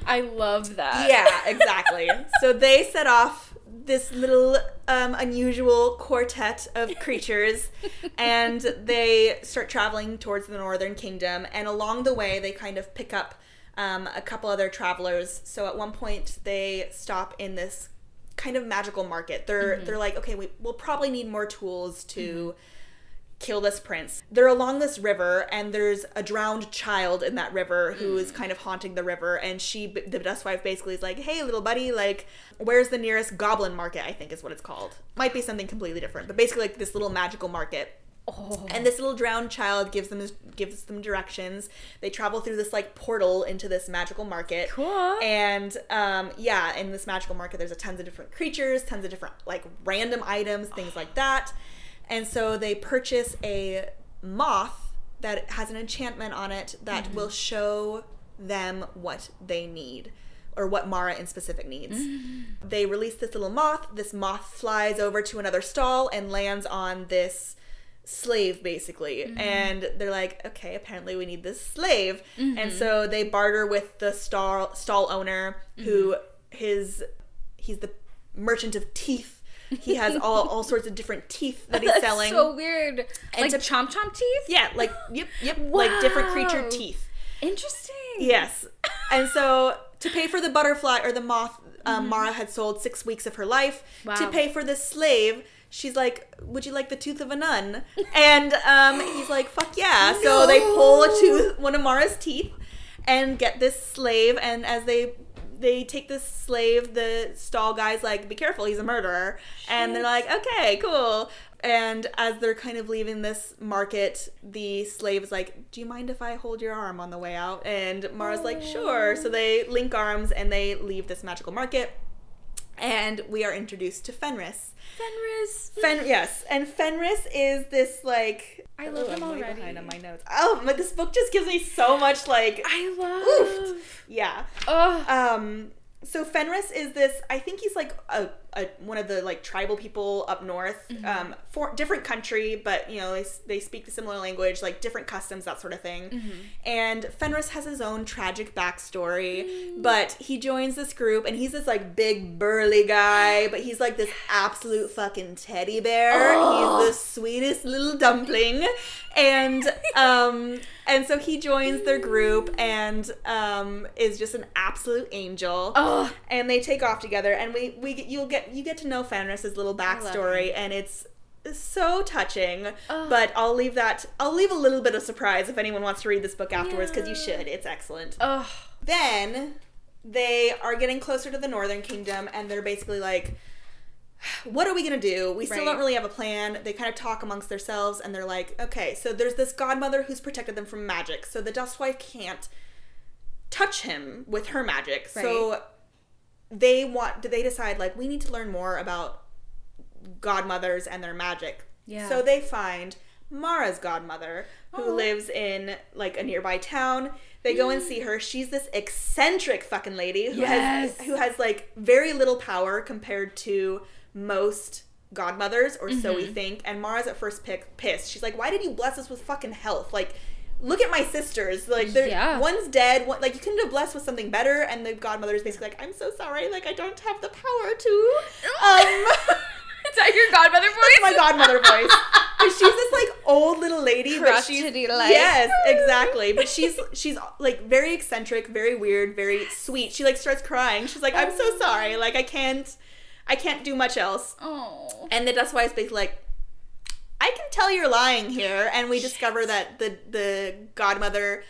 S1: I love that.
S2: Yeah, exactly. so they set off this little um, unusual quartet of creatures and they start traveling towards the northern kingdom and along the way they kind of pick up um, a couple other travelers. So at one point they stop in this kind of magical market. They're they're like okay we, we'll probably need more tools to kill this prince. They're along this river, and there's a drowned child in that river who is kind of haunting the river. And she, the dust wife, basically is like, "Hey, little buddy, like, where's the nearest goblin market? I think is what it's called. Might be something completely different, but basically like this little magical market."
S1: Oh.
S2: And this little drowned child gives them gives them directions. They travel through this like portal into this magical market.
S1: Cool.
S2: And um, yeah, in this magical market, there's a tons of different creatures, tons of different like random items, things like that. And so they purchase a moth that has an enchantment on it that mm-hmm. will show them what they need or what Marra in specific needs. Mm-hmm. They release this little moth. This moth flies over to another stall and lands on this slave basically. Mm-hmm. And they're like okay apparently we need this slave. And so they barter with the stall stall owner who his he's the merchant of teeth he has all all sorts of different teeth that he's
S1: That's
S2: selling
S1: so weird. And like
S2: to-
S1: chomp chomp teeth?
S2: yeah like yep yep like different creature teeth
S1: Interesting.
S2: Yes. And so to pay for the butterfly or the moth, um, Marra had sold six weeks of her life. To pay for this slave, she's like, "Would you like the tooth of a nun?" And um, he's like, "Fuck yeah!" So they pull a tooth, one of Marra's teeth, and get this slave. And as they they take this slave, the stall guy's like, "Be careful, he's a murderer." And they're like, "Okay, cool." And as they're kind of leaving this market, the slave is like, Do you mind if I hold your arm on the way out? And Marra's like, Sure. So they link arms and they leave this magical market. And we are introduced to Fenris.
S1: Fenris.
S2: Fen yes, and Fenris is this like
S1: I love
S2: Oh,
S1: him already.
S2: behind on my notes. Oh, but this book just gives me so much like
S1: I love.
S2: Oof. yeah.
S1: Oh.
S2: Um, so Fenris is this. I think he's like a, a one of the like tribal people up north.
S1: Mm-hmm.
S2: Um, for different country, but you know they they speak the similar language, like different customs, that sort of thing.
S1: Mm-hmm.
S2: And Fenris has his own tragic backstory,
S1: Mm.
S2: but he joins this group, and he's this like big burly guy, but he's like this absolute fucking teddy bear.
S1: Oh.
S2: He's the sweetest little dumpling, and um, and so he joins their group and um is just an absolute angel
S1: Oh.
S2: and they take off together and we we you'll get you get to know Fenris's little backstory and it's so touching but I'll leave that I'll leave a little bit of surprise if anyone wants to read this book afterwards because you should. It's excellent.
S1: Oh.
S2: then they are getting closer to the northern kingdom and they're basically like what are we gonna do? We still
S1: Right.
S2: don't really have a plan. They kind of talk amongst themselves and they're like okay so there's this godmother who's protected them from magic so the dustwife can't touch him with her magic so they want do they decide like we need to learn more about godmothers and their magic
S1: Yeah.
S2: so they find marra's godmother who
S1: Oh.
S2: lives in like a nearby town they go and see her she's this eccentric fucking lady who
S1: Yes.
S2: has who has like very little power compared to most godmothers or so
S1: Mm-hmm.
S2: we think and marra's at first pick, pissed she's like why did you bless us with fucking health like look at my sisters like they're
S1: Yeah.
S2: one's dead one, like you couldn't have blessed with something better and the godmother is basically like i'm so sorry like i don't have the power to um
S1: Is that your godmother voice?
S2: my godmother voice. She's this like old little lady, but she's yes, exactly. But she's she's like very eccentric, very weird, very sweet. She like starts crying. She's like, "I'm so sorry. Like I can't, I can't do much else."
S1: Oh.
S2: And the Dust Wise basically like, I can tell you're lying here. And we discover that the the godmother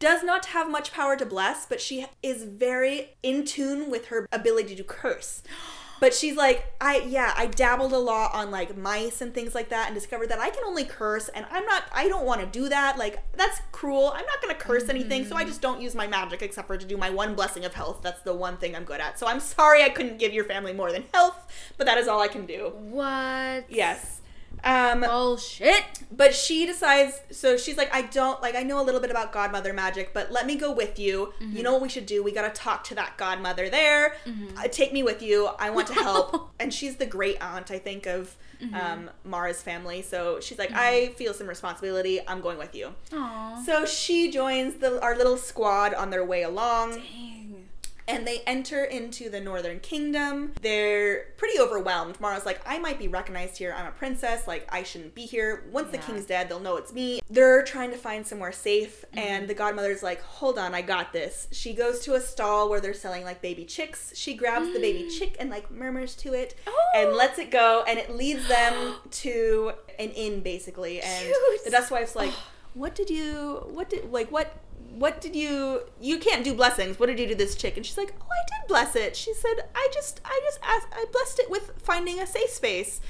S2: does not have much power to bless, but she is very in tune with her ability to curse. But she's like, I yeah, I dabbled a lot on like mice and things like that and discovered that I can only curse and I'm not I don't want to do that. Like that's cruel. I'm not going to curse anything, so I mm-hmm. just don't use my magic except for to do my one blessing of health. That's the one thing I'm good at. So I'm sorry I couldn't give your family more than health, but that is all I can do.
S1: What?
S2: Yes. Um,
S1: Bullshit.
S2: but she decides. So she's like, I don't like. I know a little bit about godmother magic, but let me go with you. You know what we should do? We gotta talk to that godmother there. Uh, take me with you. I want to help. and she's the great aunt, I think, of um, Marra's family. So she's like, I feel some responsibility. I'm going with you.
S1: Aww.
S2: So she joins the our little squad on their way along
S1: Dang.
S2: And they enter into the northern kingdom. They're pretty overwhelmed. Marra's like i might be recognized here. I'm a princess. Like i shouldn't be here. Once the king's dead they'll know it's me. They're trying to find somewhere safe mm-hmm. and the godmother's like hold on i got this. She goes to a stall where they're selling like baby chicks. She grabs the baby mm. chick and like murmurs to it and
S1: Oh.
S2: lets it go and it leads them to an inn basically and
S1: Cute.
S2: the dust wife's like what did you what did like what what did you you can't do blessings. What did you do to this chick? And she's like oh i did bless it. She said i just i just asked i blessed it with finding a safe space.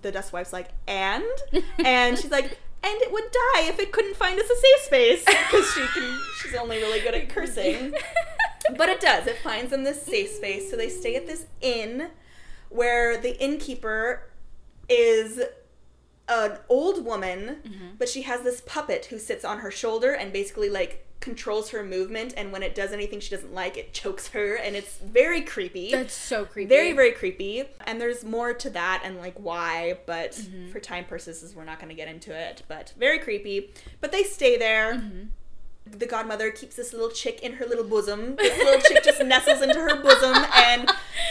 S2: The dust wife's like and? And she's like and it would die if it couldn't find us a safe space. Because she can she's only really good at cursing. But it does. It finds them this safe space. So they stay at this inn where the innkeeper is an old woman mm-hmm. but she has this puppet who sits on her shoulder and basically like controls her movement and when it does anything she doesn't like it chokes her and it's very creepy
S1: That's so creepy.
S2: very very creepy and there's more to that and like why but
S1: Mm-hmm.
S2: for time purposes we're not going to get into it but very creepy but they stay there
S1: Mm-hmm.
S2: the godmother keeps this little chick in her little bosom this little chick just nestles into her bosom and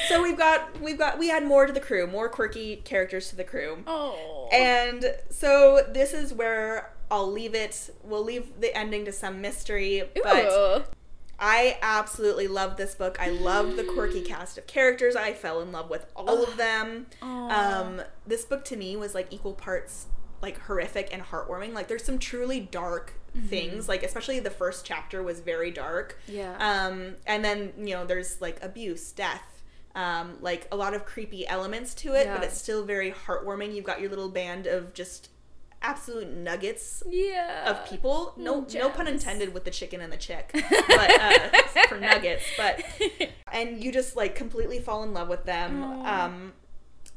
S2: so we've got we've got we add more to the crew more quirky characters to the crew
S1: Oh.
S2: and so this is where I'll leave it. We'll leave the ending to some mystery, but I absolutely love this book. I love the quirky cast of characters. I fell in love with all of them. Um, this book to me was like equal parts like horrific and heartwarming. Like there's some truly dark things. Like especially the first chapter was very dark.
S1: Yeah.
S2: Um, and then you know there's like abuse, death. Um, like a lot of creepy elements to it, but it's still very heartwarming. You've got your little band of just absolute nuggets
S1: yeah.
S2: of people. No,
S1: Little
S2: no pun intended with the chicken and the chick, but uh, for nuggets. But and you just like completely fall in love with them. Um,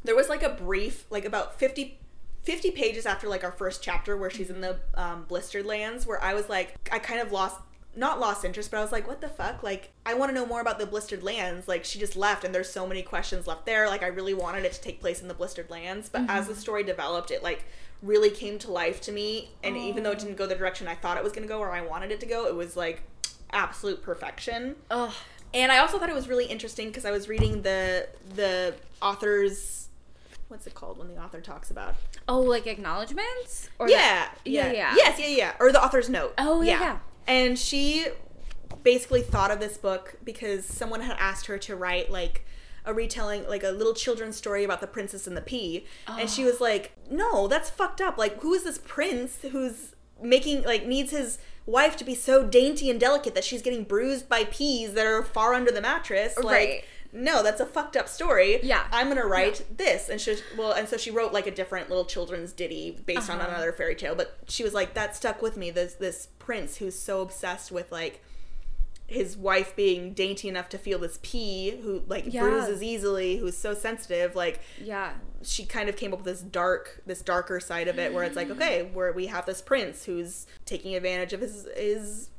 S2: there was like a brief, like about 50, 50 pages after like our first chapter where she's in the um, blistered lands, where I was like, I kind of lost. Not lost interest, but I was like, what the fuck? Like, I want to know more about the blistered lands. Like, she just left, and there's so many questions left there. Like, I really wanted it to take place in the blistered lands, but as the story developed, it like really came to life to me. And even though it oh. didn't go the direction I thought it was going to go or I wanted it to go, it was like absolute perfection.
S1: Ugh.
S2: And I also thought it was really interesting because I was reading the the author's what's it called when the author talks about
S1: Oh, like acknowledgments? Or
S2: yeah,
S1: the- yeah, yeah.
S2: yes yeah yeah or the author's note
S1: Oh, yeah, yeah.
S2: and she basically thought of this book because someone had asked her to write like a retelling like a little children's story about the princess and the pea. And she was like no that's fucked up. Like who is this prince who's making like needs his wife to be so dainty and delicate that she's getting bruised by peas that are far under the mattress? Like
S1: Right.
S2: no that's a fucked up story.
S1: Yeah.
S2: i'm gonna write this. And she well and so she wrote like a different little children's ditty based on
S1: Uh-huh.
S2: another fairy tale. But she was like that stuck with me this this prince who's so obsessed with like his wife being dainty enough to feel this pea who like
S1: Yeah.
S2: bruises easily who's so sensitive like
S1: Yeah.
S2: she kind of came up with this dark this darker side of it where it's like mm-hmm. okay where we have this prince who's taking advantage of his his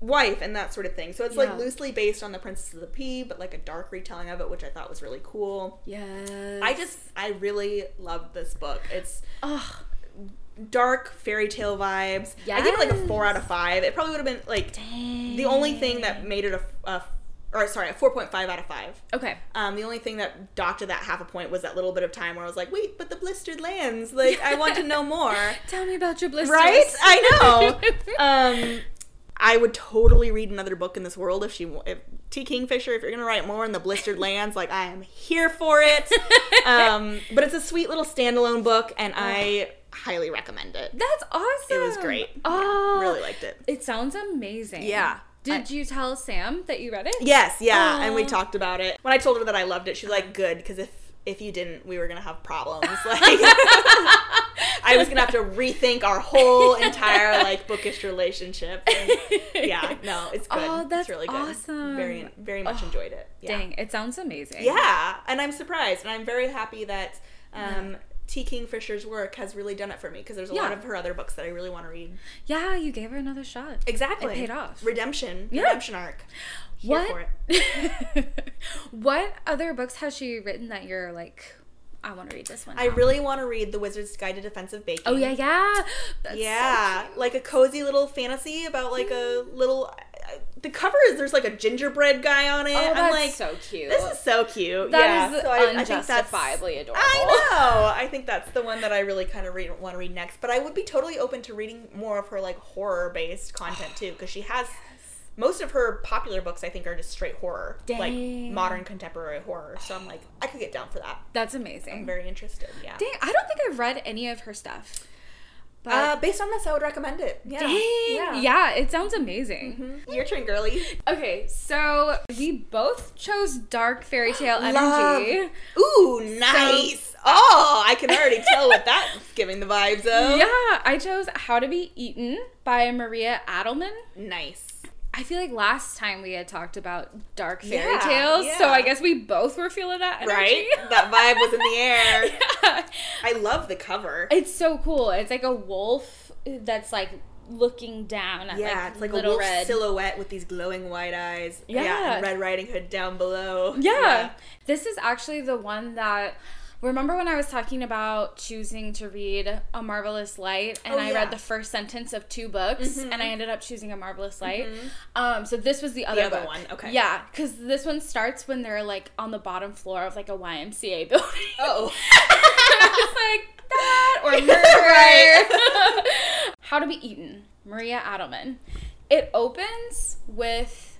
S2: wife and that sort of thing so it's
S1: Yeah.
S2: like loosely based on the princess of the pea but like a dark retelling of it which i thought was really cool
S1: Yes.
S2: i just i really loved this book it's
S1: Ugh.
S2: Dark fairy tale vibes i give it like a four out of five it probably would have been like
S1: Dang.
S2: the only thing that made it a, a or sorry a 4.5 out of 5
S1: Okay.
S2: um, the only thing that docked to that half a point was that little bit of time where I was like, wait, but the blistered lands, like, I want to know more.
S1: Tell me about your blisters.
S2: right? I know. um, I would totally read another book in this world if she, if T. Kingfisher, if you're gonna write more in the blistered lands, like I am here for it. um, but it's a sweet little standalone book, and I highly recommend it.
S1: That's awesome.
S2: It was great.
S1: Oh.
S2: Really liked it.
S1: It sounds amazing.
S2: Yeah.
S1: Did you tell Sam that you read it?
S2: Yes, yeah, and we talked about it. When I told her that I loved it, she was like, "Good," because if if you didn't, we were gonna have problems. Like, I was gonna have to rethink our whole entire like bookish relationship. And, yeah, no, it's good.
S1: Oh, that's
S2: it's really good.
S1: awesome.
S2: Very, very much
S1: Oh,
S2: enjoyed it. Yeah.
S1: Dang, it sounds amazing.
S2: Yeah, and I'm surprised, and I'm very happy that um, T. Kingfisher's work has really done it for me because there's a lot of her other books that I really want to read.
S1: Yeah, you gave her another shot.
S2: Exactly.
S1: It paid off.
S2: Redemption.
S1: Yeah.
S2: Redemption arc. Here
S1: What?
S2: for it.
S1: what other books has she written that you're like, I want to read this one?
S2: I
S1: now."
S2: really want to read The Wizard's Guide to Defensive Baking.
S1: Oh yeah, yeah. That's so
S2: yeah,
S1: cute.
S2: like a cozy little fantasy about like a little. The cover is there's like a gingerbread guy on it.
S1: Oh,
S2: I'm
S1: that's
S2: like,
S1: so cute.
S2: this is so cute.
S1: That
S2: yeah,
S1: is
S2: so I, I think that's
S1: unjustifiably adorable.
S2: I know. I think that's the one that I really kind of read, want to read next. But I would be totally open to reading more of her like horror based content too, because she has most of her popular books. I think are just straight horror, like modern contemporary horror. So I'm like, I could get down for that.
S1: That's amazing.
S2: I'm very interested. Yeah.
S1: Dang, I don't think I've read any of her stuff. But
S2: Uh, based on this, I would recommend it. Yeah.
S1: dang, yeah. it sounds amazing.
S2: Mhm. Your turn, girly.
S1: Okay, so we both chose dark fairy tale
S2: Love.
S1: energy.
S2: Ooh, nice. oh, I can already tell what that's giving the vibes of.
S1: Yeah, I chose How to Be Eaten by Maria Adelmann.
S2: Nice.
S1: I feel like last time we had talked about dark fairy
S2: Yeah,
S1: tales, so. I guess we both were feeling that energy.
S2: Right? that vibe was in the air.
S1: yeah.
S2: I love the cover.
S1: It's so cool. It's like a wolf that's like looking down at
S2: Yeah,
S1: like,
S2: it's like
S1: little
S2: a wolf
S1: red.
S2: silhouette with these glowing white eyes.
S1: Yeah.
S2: and Red Riding Hood down below.
S1: Yeah. This is actually the one that remember when I was talking about choosing to read A Marvelous Light and
S2: Oh,
S1: I
S2: yeah.
S1: read the first sentence of two books
S2: Mhm.
S1: and I ended up choosing A Marvelous Light. Um so this was the other
S2: other
S1: book.
S2: one, okay.
S1: Yeah, cuz this one starts when they're like on the bottom floor of like a YMCA building.
S2: Oh.
S1: I was like that or murder.
S2: Right.
S1: How to be eaten. Maria Adelmann. It opens with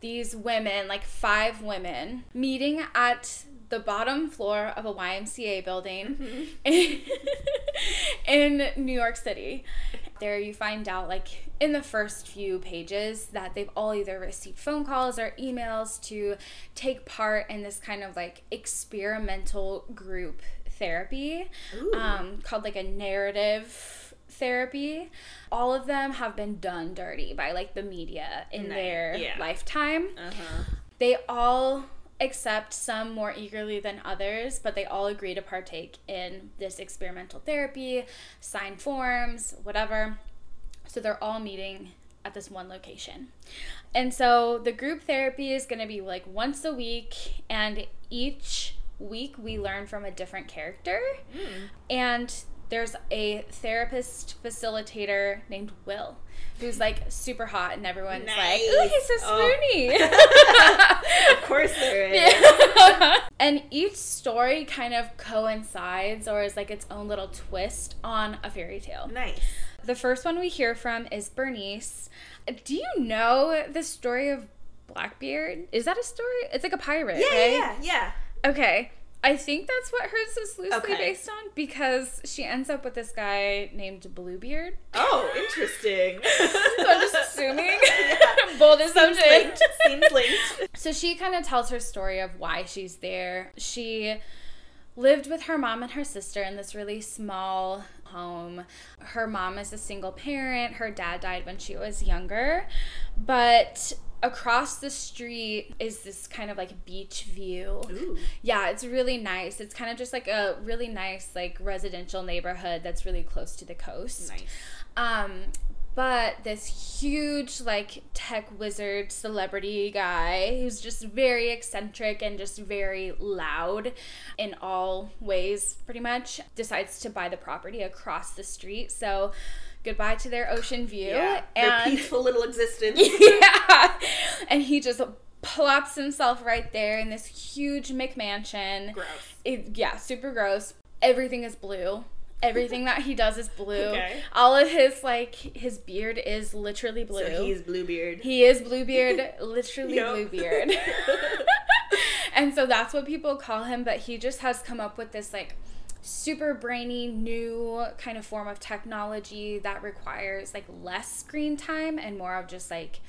S1: these women, like five women, meeting at the bottom floor of a YMCA building in, in New York City. There you find out, like, in the first few pages, that they've all either received phone calls or emails to take part in this kind of like experimental group therapy um, called like a narrative therapy. All of them have been done dirty by like the media in
S2: Nice.
S1: their
S2: Yeah.
S1: lifetime.
S2: Uh-huh.
S1: They all accept some more eagerly than others, but they all agree to partake in this experimental therapy, sign forms, whatever. So they're all meeting at this one location. And so the group therapy is going to be like once a week, and each week we learn from a different character. Hmm. And there's a therapist facilitator named Will. Who's like super hot, and everyone's like,
S2: Nice.
S1: "Ooh, he's so
S2: Oh.
S1: swoony."
S2: Of course there is.
S1: and each story kind of coincides or is like its own little twist on a fairy tale.
S2: Nice.
S1: The first one we hear from is Bernice. Do you know the story of Blackbeard? Is that a story? It's like a pirate,
S2: Yeah,
S1: right?
S2: yeah, yeah.
S1: Okay. I think that's what hers is loosely
S2: Okay.
S1: based on because she ends up with this guy named Bluebeard.
S2: Oh, interesting.
S1: So I'm just assuming.
S2: Yeah.
S1: Bold
S2: Seems
S1: assumption.
S2: linked. Seems linked.
S1: So she kind of tells her story of why she's there. She lived with her mom and her sister in this really small home. Her mom is a single parent. Her dad died when she was younger. But across the street is this kind of like beach view.
S2: Ooh.
S1: Yeah, it's really nice. It's kind of just like a really nice like residential neighborhood that's really close to the coast.
S2: Nice.
S1: Um, but this huge like tech wizard celebrity guy who's just very eccentric and just very loud in all ways pretty much decides to buy the property across the street. So goodbye to their ocean view
S2: Yeah. Their
S1: and
S2: peaceful little existence.
S1: yeah. And he just plops himself right there in this huge McMansion.
S2: Gross.
S1: It, yeah, super gross. Everything is blue. Everything that he does is blue.
S2: Okay.
S1: All of his like his beard is literally blue.
S2: So he's Bluebeard.
S1: he is Bluebeard, literally Bluebeard. and so that's what people call him, but he just has come up with this like super brainy new kind of form of technology that requires like less screen time and more of just like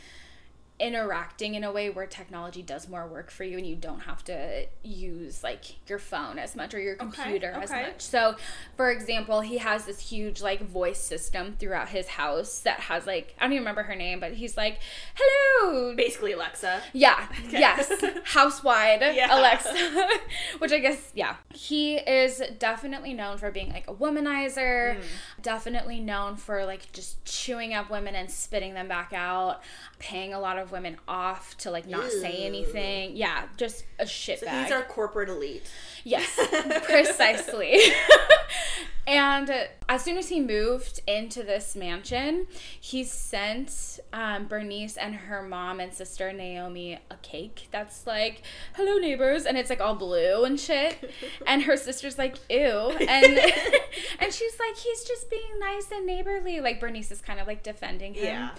S1: interacting in a way where technology does more work for you and you don't have to use like your phone as much or your computer
S2: okay.
S1: as much. So, for example, he has this huge like voice system throughout his house that has like I don't even remember her name, but he's like, "Hello."
S2: Basically Alexa.
S1: Yeah.
S2: Okay.
S1: Yes. Housewide
S2: Yeah.
S1: Alexa. Which I guess, yeah. He is definitely known for being like a womanizer.
S2: Mm.
S1: Definitely known for like just chewing up women and spitting them back out. Paying a lot of women off to like not say anything. Yeah, just a shit
S2: So
S1: bag.
S2: he's our corporate elite.
S1: Yes, precisely. and as soon as he moved into this mansion, he sent um, Bernice and her mom and sister Naomi a cake that's like, "Hello, neighbors," and it's like all blue and shit. and her sister's like, "Ew," and and she's like, "He's just being nice and neighborly." Like Bernice is kind of like defending him.
S2: Yeah.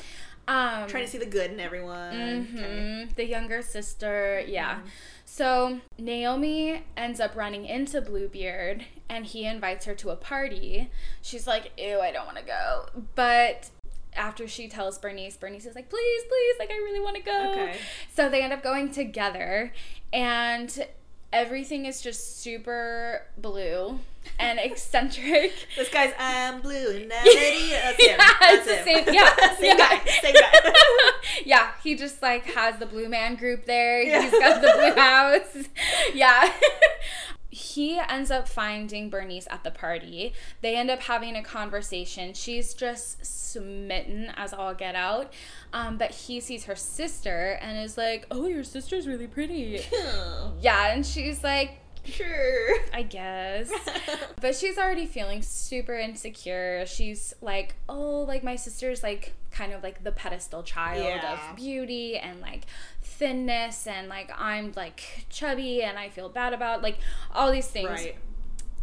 S1: Um,
S2: Trying to see the good in everyone. Okay.
S1: Mhm. The younger sister, yeah. So Naomi ends up running into Bluebeard and he invites her to a party. She's like, ew, I don't want to go. But after she tells Bernice, Bernice is like, please, please, like, I really want to go.
S2: Okay.
S1: So they end up going together and everything is just super blue and eccentric.
S2: This guy's I'm blue and I'm ready. That's him.
S1: Yeah,
S2: That's
S1: it's the same- yeah,
S2: same
S1: yeah.
S2: guy. Same guy.
S1: yeah, he just like has the blue man group there.
S2: Yeah.
S1: He's got the blue house. yeah. he ends up finding Bernice at the party. They end up having a conversation. She's just smitten as all get out. Um, but he sees her sister and is like, Oh, your sister's really pretty. yeah, and she's like,
S2: sure.
S1: I guess. But she's already feeling super insecure. She's like, oh, like my sister's like kind of like the pedestal child
S2: Yeah.
S1: of beauty and like thinness and like I'm like chubby and I feel bad about like all these things.
S2: Right.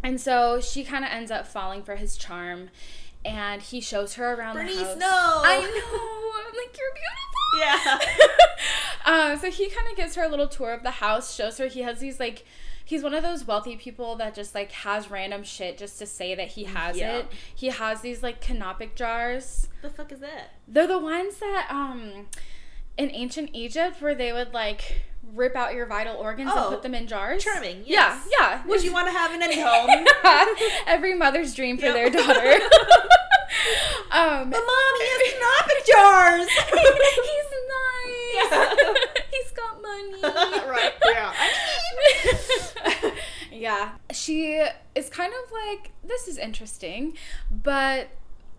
S1: And so she kind of ends up falling for his charm and he shows her around
S2: Bernice,
S1: the house.
S2: no.
S1: I know. I'm like, you're beautiful.
S2: Yeah.
S1: um, so he kind of gives her a little tour of the house, shows her he has these like he's one of those wealthy people that just like has random shit just to say that he has
S2: Yeah.
S1: it. He has these like canopic jars.
S2: the fuck is that?
S1: They're the ones that um in ancient Egypt where they would like rip out your vital organs
S2: Oh,
S1: and put them in jars.
S2: Charming.
S1: Yeah,
S2: Yes.
S1: yeah.
S2: Would you want to have in any home?
S1: Every mother's dream for
S2: Yep.
S1: their daughter. um
S2: But mommy has canopic jars.
S1: he's nice.
S2: Yeah.
S1: He's got money.
S2: right. Yeah. I mean.
S1: yeah. She is kind of like, this is interesting, but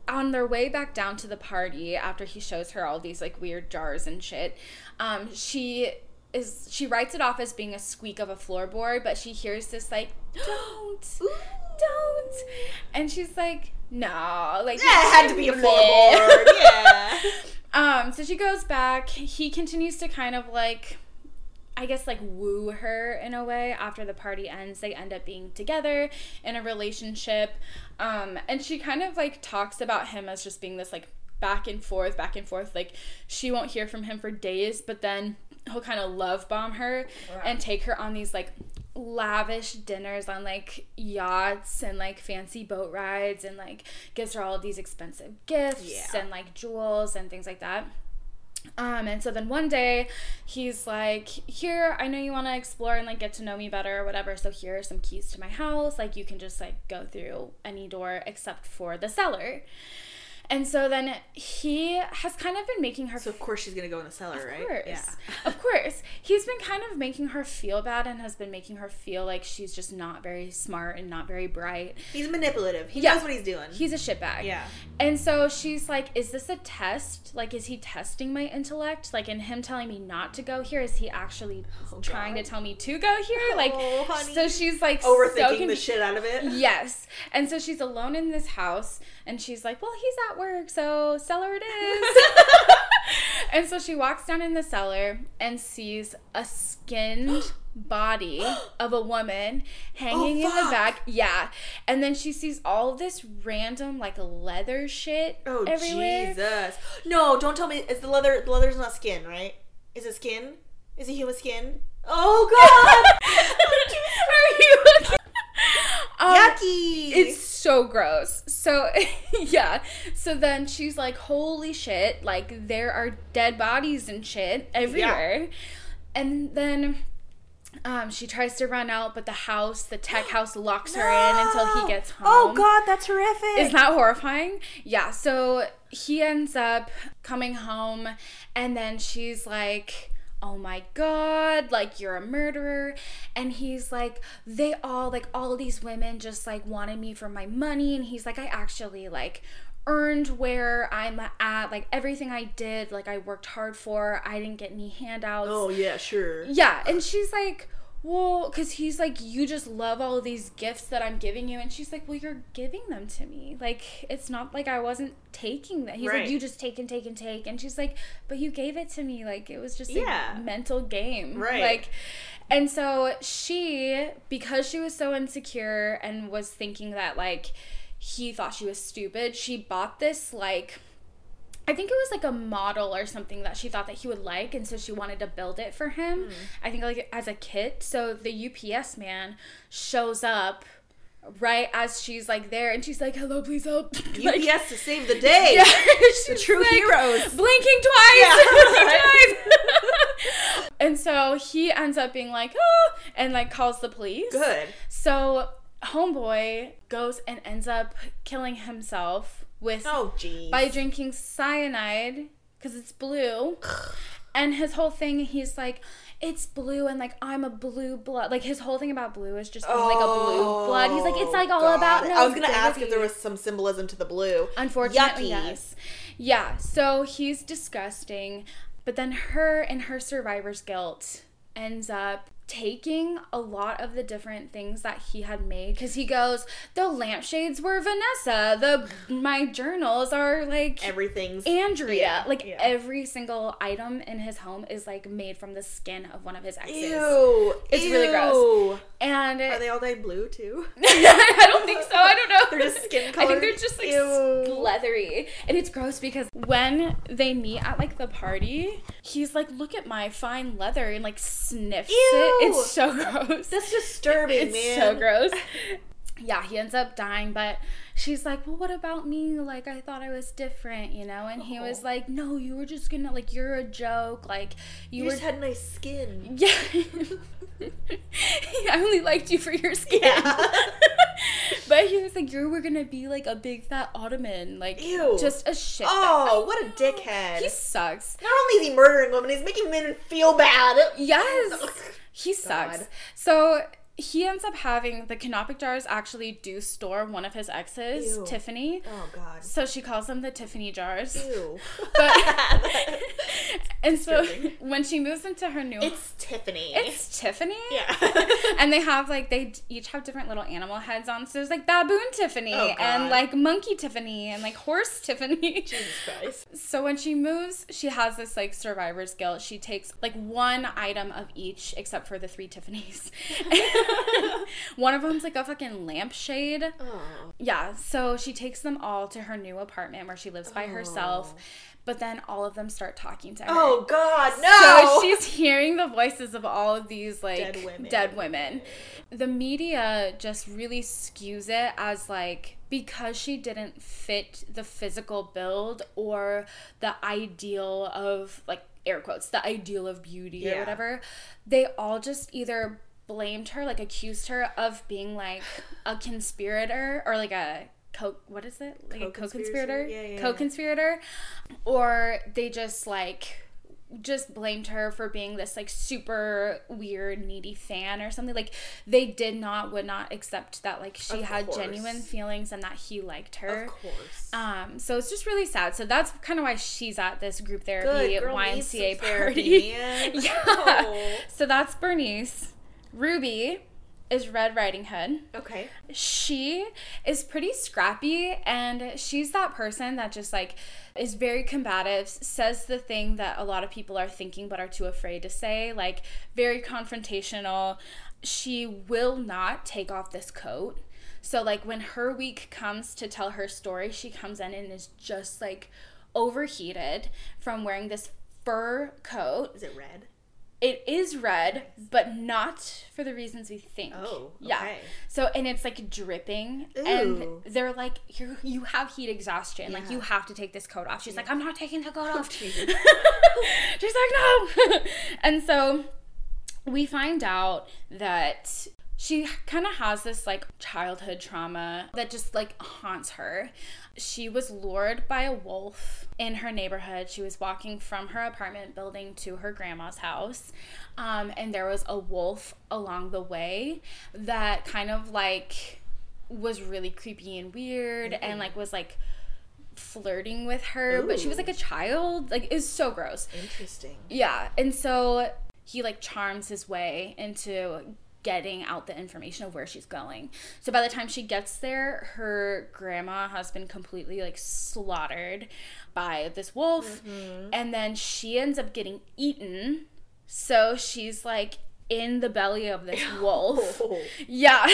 S1: on their way back down to the party after he shows her all these like weird jars and shit, um, she is she writes it off as being a squeak of a floorboard, but she hears this like, don't,
S2: Ooh.
S1: Don't, and she's like, no, like
S2: Yeah, it had to be a floorboard. Yeah.
S1: Um, so she goes back. He continues to kind of like, I guess, like woo her in a way. After the party ends, they end up being together in a relationship. Um, and she kind of like talks about him as just being this like back and forth, back and forth. Like she won't hear from him for days, but then he'll kind of love bomb her and take her on these like lavish dinners on like yachts and like fancy boat rides and like gives her all these expensive gifts
S2: Yeah.
S1: and like jewels and things like that. Um, and so then one day he's like, Here, I know you want to explore and like get to know me better or whatever. So here are some keys to my house. Like you can just like go through any door except for the cellar. And so then he has kind of been making her
S2: So of course she's gonna go in the cellar, right?
S1: of course.
S2: Yeah.
S1: Of course. He's been kind of making her feel bad and has been making her feel like she's just not very smart and not very bright.
S2: He's manipulative. He
S1: Yeah.
S2: knows what he's doing.
S1: He's a shitbag.
S2: yeah.
S1: And so she's like, Is this a test? Like, is he testing my intellect? Like, in him telling me not to go here, is he actually
S2: Oh,
S1: trying
S2: God.
S1: to tell me to go here? Oh, like,
S2: Oh, honey.
S1: so she's like, so
S2: Overthinking the shit out of it.
S1: Yes. And so she's alone in this house and she's like, Well, he's at work, so cellar it is. and so she walks down in the cellar and sees a skinned body of a woman hanging oh, in the back. Yeah. And then she sees all this random like leather shit
S2: Oh
S1: everywhere.
S2: Jesus! No, don't tell me. Is the leather? The leather's not skin, right? Is it skin? Is it human skin? Oh God!
S1: Are you looking? Um,
S2: Yucky!
S1: It's so gross. So, yeah. So then she's like, holy shit, like there are dead bodies and shit everywhere. And then um, she tries to run out, but the house, the tech house, locks her in until he gets home.
S2: Oh god, that's horrific.
S1: Isn't that horrifying? Yeah, so he ends up coming home, and then she's like, Oh my god, like you're a murderer. And he's like, They all, like, all these women just like wanted me for my money. And he's like, I actually like earned where I'm at. Like, everything I did, like, I worked hard for. I didn't get any handouts.
S2: Oh yeah, sure.
S1: Yeah, and she's like, well, because he's like, you just love all of these gifts that I'm giving you. And she's like, well, you're giving them to me. Like, it's not like I wasn't taking that. He's
S2: Right.
S1: like, you just take and take and take. And she's like, but you gave it to me. Like, it was just a
S2: Yeah.
S1: mental game.
S2: Right.
S1: Like, and so she, because she was so insecure and was thinking that, like, he thought she was stupid, she bought this, like, I think it was like a model or something that she thought that he would like, and so she wanted to build it for him. Hmm. I think like as a kit. So the UPS man shows up right as she's like there, and she's like, "Hello, please help." like,
S2: UPS to save the day.
S1: yeah, she's
S2: true
S1: like,
S2: heroes.
S1: Blinking twice.
S2: Yeah,
S1: blinking
S2: right.
S1: twice. and so he ends up being like, "Oh," and like calls the police.
S2: Good.
S1: So homeboy goes and ends up killing himself with
S2: Oh jeez.
S1: by drinking cyanide because it's blue. and his whole thing, he's like, it's blue and like I'm a blue blood. Like his whole thing about blue is just being like a blue blood. He's like, it's like all oh,
S2: God.
S1: about.
S2: No, I was gonna ask if there was some symbolism to the blue.
S1: Unfortunately,
S2: Yucky.
S1: yes. Yeah, so he's disgusting. But then her and her survivor's guilt ends up taking a lot of the different things that he had made because he goes the lampshades were vanessa the my journals are like
S2: Everything's
S1: andrea
S2: Yeah,
S1: like
S2: yeah.
S1: every single item in his home is like made from the skin of one of his exes
S2: Ew.
S1: It's really gross.
S2: Ew.
S1: and
S2: Are they all dyed blue too?
S1: I don't think so. I don't know.
S2: They're just skin
S1: I think they're just like
S2: Ew.
S1: leathery, and it's gross because when they meet at like the party, he's like, "Look at my fine leather," and like sniffs
S2: Ew.
S1: it. It's so gross.
S2: That's disturbing,
S1: it's
S2: man.
S1: so gross. Yeah, he ends up dying, but she's like, "Well, what about me? Like, I thought I was different, you know?" And he was
S2: Oh.
S1: like, "No, you were just gonna like, you're a joke. Like, you,
S2: You
S1: were
S2: just had nice skin.
S1: yeah. I only liked you for your skin.
S2: Yeah.
S1: but he was like, you were gonna be like a big fat ottoman. Like,
S2: Ew.
S1: just a shit.
S2: Oh, what a dickhead.
S1: He sucks.
S2: Not only is he murdering women, he's making men feel bad.
S1: Yes. He sucks.
S2: God.
S1: So he ends up having the canopic jars actually do store one of his exes,
S2: Ew.
S1: Tiffany.
S2: Oh god.
S1: So she calls them the Tiffany jars.
S2: Ew.
S1: But and so
S2: Disturbing.
S1: when she moves into her new
S2: it's Tiffany.
S1: it's Tiffany.
S2: yeah.
S1: and they have like they each have different little animal heads on. So there's like baboon Tiffany
S2: Oh,
S1: and like monkey Tiffany and like horse Tiffany.
S2: Jesus Christ.
S1: So when she moves, she has this like survivor's guilt. She takes like one item of each, except for the three Tiffany's. one of them's like a fucking lampshade.
S2: Oh.
S1: Yeah, so she takes them all to her new apartment where she lives by herself.
S2: Oh.
S1: But then all of them start talking to her.
S2: Oh god, no.
S1: So she's hearing the voices of all of these like
S2: Dead women.
S1: dead women. The media just really skews it as like because she didn't fit the physical build or the ideal of like air quotes, the ideal of beauty or whatever, they all just either blamed her, like accused her of being like a conspirator or like a co what is it? Like a co-conspirator?
S2: Yeah, yeah, yeah.
S1: Co-conspirator. Or they just like just blamed her for being this like super weird needy fan or something like they did not would not accept that like she
S2: Of
S1: had
S2: course.
S1: genuine feelings and that he liked her
S2: Of course.
S1: um so it's just really sad so that's kind of why she's at this group therapy
S2: Good girl
S1: ymca
S2: therapy,
S1: party
S2: man.
S1: yeah
S2: Oh.
S1: so that's bernice ruby is red riding hood
S2: Okay.
S1: she is pretty scrappy and she's that person that just like is very combative says the thing that a lot of people are thinking but are too afraid to say like very confrontational she will not take off this coat so like when her week comes to tell her story she comes in and is just like overheated from wearing this fur coat
S2: Is it red?
S1: It is red, but not for the reasons we think.
S2: Oh,
S1: yeah. So and it's like dripping,
S2: Ooh.
S1: and they're like, you you have heat exhaustion, like you have to take this coat off. She's like, I'm not taking the coat off. She's like, no. and so we find out that she kind of has this like childhood trauma that just like haunts her. She was lured by a wolf in her neighborhood. She was walking from her apartment building to her grandma's house. Um, and there was a wolf along the way that kind of like was really creepy and weird and like was like flirting with her, but she was like a child. Like it was so gross.
S2: Interesting.
S1: Yeah, and so he like charms his way into getting out the information of where she's going. So by the time she gets there, her grandma has been completely like slaughtered by this wolf, mm-hmm. and then she ends up getting eaten. So she's like in the belly of this wolf.
S2: Oh.
S1: Yeah.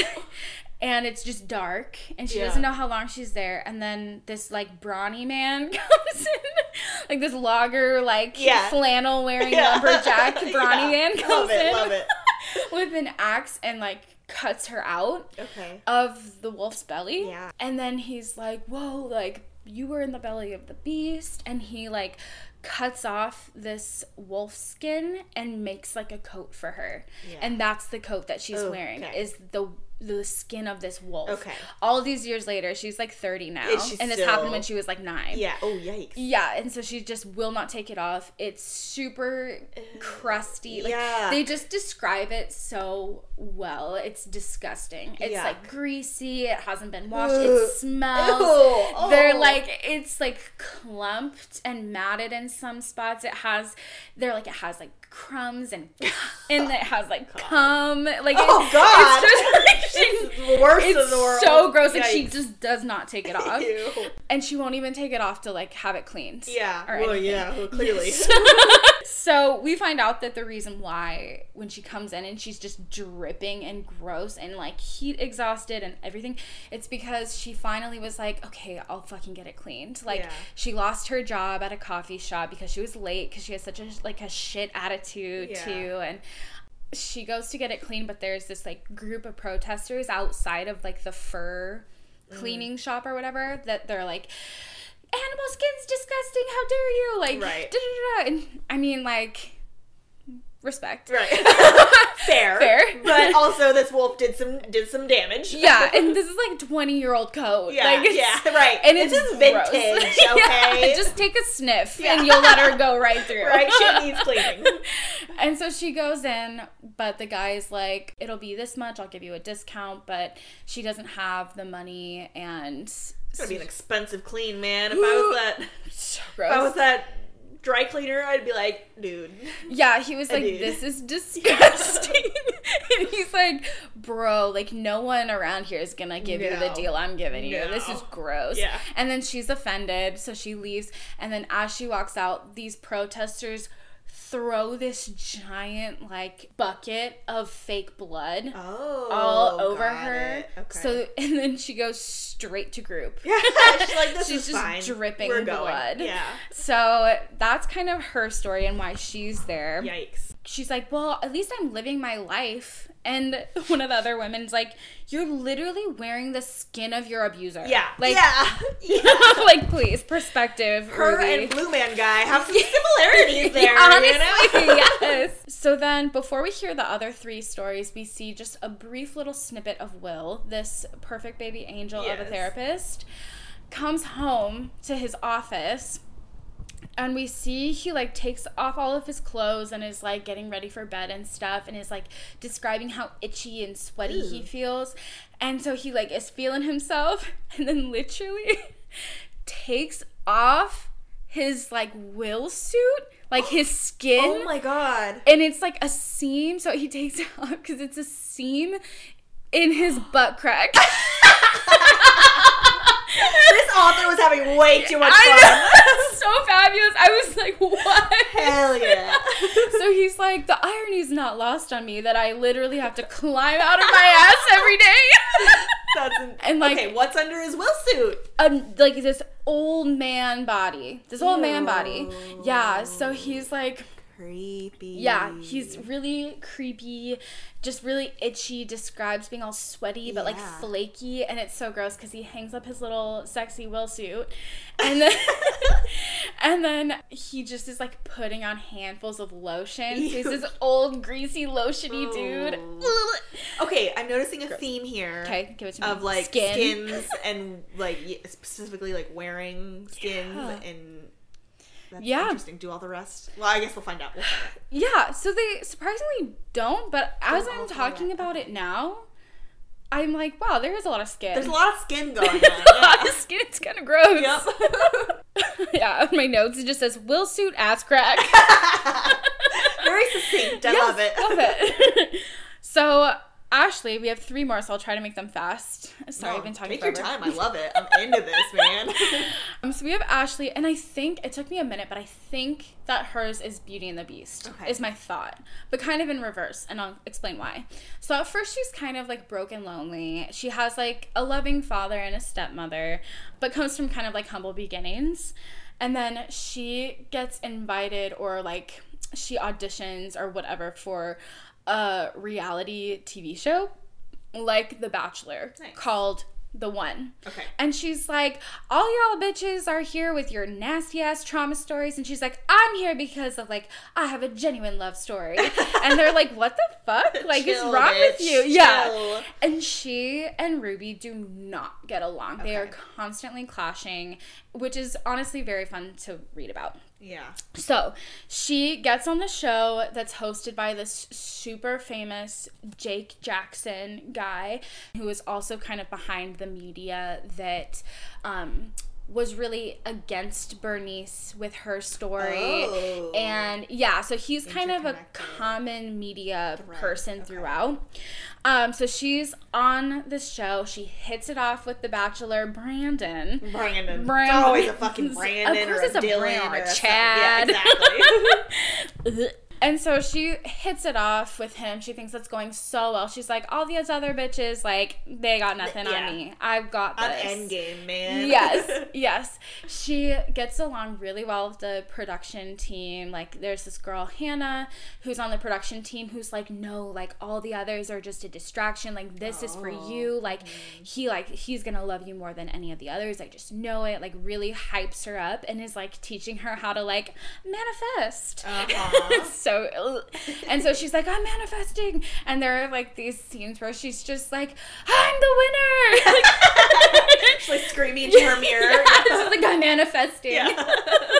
S1: And it's just dark, and she
S2: Yeah.
S1: doesn't know how long she's there. And then this like brawny man comes in, like this logger, like
S2: Yeah.
S1: flannel wearing
S2: Yeah.
S1: lumberjack brawny man comes
S2: Love it,
S1: in
S2: love it.
S1: with an axe and like cuts her out
S2: Okay.
S1: of the wolf's belly.
S2: Yeah.
S1: And then he's like, Whoa, like you were in the belly of the beast. And he like cuts off this wolf skin and makes like a coat for her.
S2: Yeah.
S1: And that's the coat that she's oh, wearing
S2: Okay.
S1: is the the skin of this wolf.
S2: Okay.
S1: All these years later, she's like 30 now.
S2: Is she
S1: and this happened when she was like nine.
S2: Yeah. Oh, yikes.
S1: Yeah, and so she just will not take it off. It's super crusty. Like
S2: Yeah.
S1: they just describe it so well. It's disgusting. It's
S2: Yeah.
S1: like greasy. It hasn't been washed.
S2: Ugh.
S1: It smells.
S2: Ew.
S1: They're
S2: Oh.
S1: like it's like clumped and matted in some spots. It has they're like it has like crumbs and and it has like cum. Like
S2: Oh,
S1: it-
S2: God.
S1: It's just like
S2: It's worst
S1: it's
S2: in the world.
S1: so gross. and she just does not take it off and she won't even take it off to like have it cleaned.
S2: Yeah.
S1: or
S2: Well,
S1: anything.
S2: yeah. Well, clearly.
S1: so we find out that the reason why when she comes in and she's just dripping and gross and like heat exhausted and everything, it's because she finally was like, okay, I'll fucking get it cleaned. Like
S2: Yeah.
S1: she lost her job at a coffee shop because she was late because she has such a like a shit attitude
S2: Yeah.
S1: too and she goes to get it cleaned but there's this like group of protesters outside of like the fur
S2: Mm.
S1: cleaning shop or whatever that they're like animal skin's disgusting how dare you like
S2: Right.
S1: and i mean like respect
S2: right. Fair.
S1: Fair.
S2: But also, this wolf did some did some damage.
S1: yeah and this is like 20 year old coat
S2: Yeah.
S1: like, it's-
S2: yeah. Right.
S1: and it's gross.
S2: vintage.
S1: Yeah,
S2: Okay.
S1: just take a sniff
S2: Yeah.
S1: and you'll let her go right through
S2: right. she needs cleaning.
S1: and so she goes in, but the guy's like, it'll be this much, I'll give you a discount, but she doesn't have the money and
S2: It's gonna be an expensive clean, man. If I was that,
S1: so
S2: if I was that dry cleaner, I'd be like, dude.
S1: Yeah, he was like,
S2: Dude.
S1: this is disgusting. and he's like, bro, like no one around here is gonna give you the deal I'm giving you. This is gross.
S2: Yeah.
S1: And then she's offended, so she leaves. And then as she walks out, these protesters throw this giant like bucket of fake blood
S2: Oh.
S1: all over her.
S2: Okay.
S1: So and then she goes straight to group.
S2: yeah, she's like, this
S1: She's
S2: is
S1: just
S2: fine.
S1: dripping
S2: We're going.
S1: blood.
S2: Yeah.
S1: So that's kind of her story and why she's there.
S2: Yikes.
S1: She's like, Well, at least I'm living my life. And one of the other women's like, You're literally wearing the skin of your abuser.
S2: Yeah.
S1: Like,
S2: yeah. yeah.
S1: like please, perspective.
S2: Her
S1: Ruby.
S2: and Blue Man guy have some similarities there.
S1: Honestly,
S2: you know?
S1: yes. So then, before we hear the other three stories, we see just a brief little snippet of Will, this perfect baby angel of a
S2: Yes.
S1: Therapist, comes home to his office. And we see he like takes off all of his clothes and is like getting ready for bed and stuff and is like describing how itchy and sweaty he feels. And so he like is feeling himself and then literally takes off his like will suit, like his skin.
S2: Oh my god.
S1: and it's like a seam, so he takes it off because it's a seam in his butt crack.
S2: This author was having way too much fun.
S1: so fabulous. I was like, what?
S2: Hell yeah.
S1: so he's like, the irony's not lost on me that I literally have to climb out of my ass every day.
S2: That's an,
S1: And, like-
S2: okay, what's under his will suit?
S1: um, like this old man body, this old man body. Yeah. So he's like
S2: creepy.
S1: Yeah, he's really creepy, just really itchy, describes being all sweaty but like flaky, and it's so gross because he hangs up his little sexy will suit, and then and then he just is like putting on handfuls of lotion. So he's this old greasy lotiony dude.
S2: Okay, I'm noticing a theme here.
S1: Okay, give it to me.
S2: Of like
S1: Skin.
S2: skins and like specifically like wearing skins
S1: Yeah.
S2: and that's
S1: Yeah.
S2: interesting. Do all the rest? Well, I guess we'll find out. We'll find out.
S1: Yeah, so they surprisingly don't, but as
S2: Don't
S1: I'm talking about it now, I'm like, wow, there is a lot of skin.
S2: There's a lot of skin going on.
S1: the
S2: Yeah.
S1: skin's kind of gross.
S2: Yep.
S1: yeah, on my notes it just says will suit ass crack.
S2: Very succinct. I
S1: Yes,
S2: love it.
S1: Love it. so Ashley, we have three more, so I'll try to make them fast. Sorry,
S2: No,
S1: I've been talking
S2: Take
S1: forever.
S2: your time. I love it. I'm into this, man.
S1: Um, so we have Ashley, and I think it took me a minute, but I think that hers is Beauty and the Beast.
S2: Okay.
S1: Is my thought, but kind of in reverse, and I'll explain why. So at first she's kind of like broken, and lonely. She has like a loving father and a stepmother, but comes from kind of like humble beginnings. And then she gets invited, or like she auditions or whatever for a reality TV show, like The Bachelor,
S2: Nice.
S1: called The One.
S2: okay.
S1: And she's like, All y'all bitches are here with your nasty ass trauma stories. And she's like, I'm here because of like, I have a genuine love story. and they're like, What the fuck? Like,
S2: Chill,
S1: is wrong with
S2: bitch.
S1: you? Yeah. And she and Ruby do not get along. They are constantly clashing, which is honestly very fun to read about.
S2: Yeah.
S1: So she gets on the show that's hosted by this super famous Jake Jackson guy, who is also kind of behind the media that um, was really against Bernice with her story.
S2: Oh.
S1: And yeah, so he's kind of a common media
S2: Thread,
S1: person
S2: okay.
S1: throughout. Um, so she's on this show. She hits it off with the Bachelor Brandon.
S2: Brandon.
S1: Brandon.
S2: It's always a fucking Brandon
S1: Of course
S2: or a
S1: it's a
S2: Dylan
S1: or a Chad.
S2: Yeah, exactly.
S1: And so she hits it off with him. She thinks that's going so well. She's like, all these other bitches, like, they got nothing
S2: Yeah.
S1: on me. I've got this.
S2: Endgame, man.
S1: yes, yes. She gets along really well with the production team. Like, there's this girl, Hannah, who's on the production team who's like, no, like, all the others are just a distraction. Like, this is for
S2: Oh.
S1: you. Like, he, like, he's gonna love you more than any of the others. I just know it. Like, really hypes her up and is like teaching her how to, like, manifest.
S2: Uh-huh.
S1: It's so and so she's like i'm manifesting. And there are like these scenes where she's just like i'm the winner!
S2: She's like screaming into her mirror.
S1: yeah, she's like i'm manifesting.
S2: Yeah.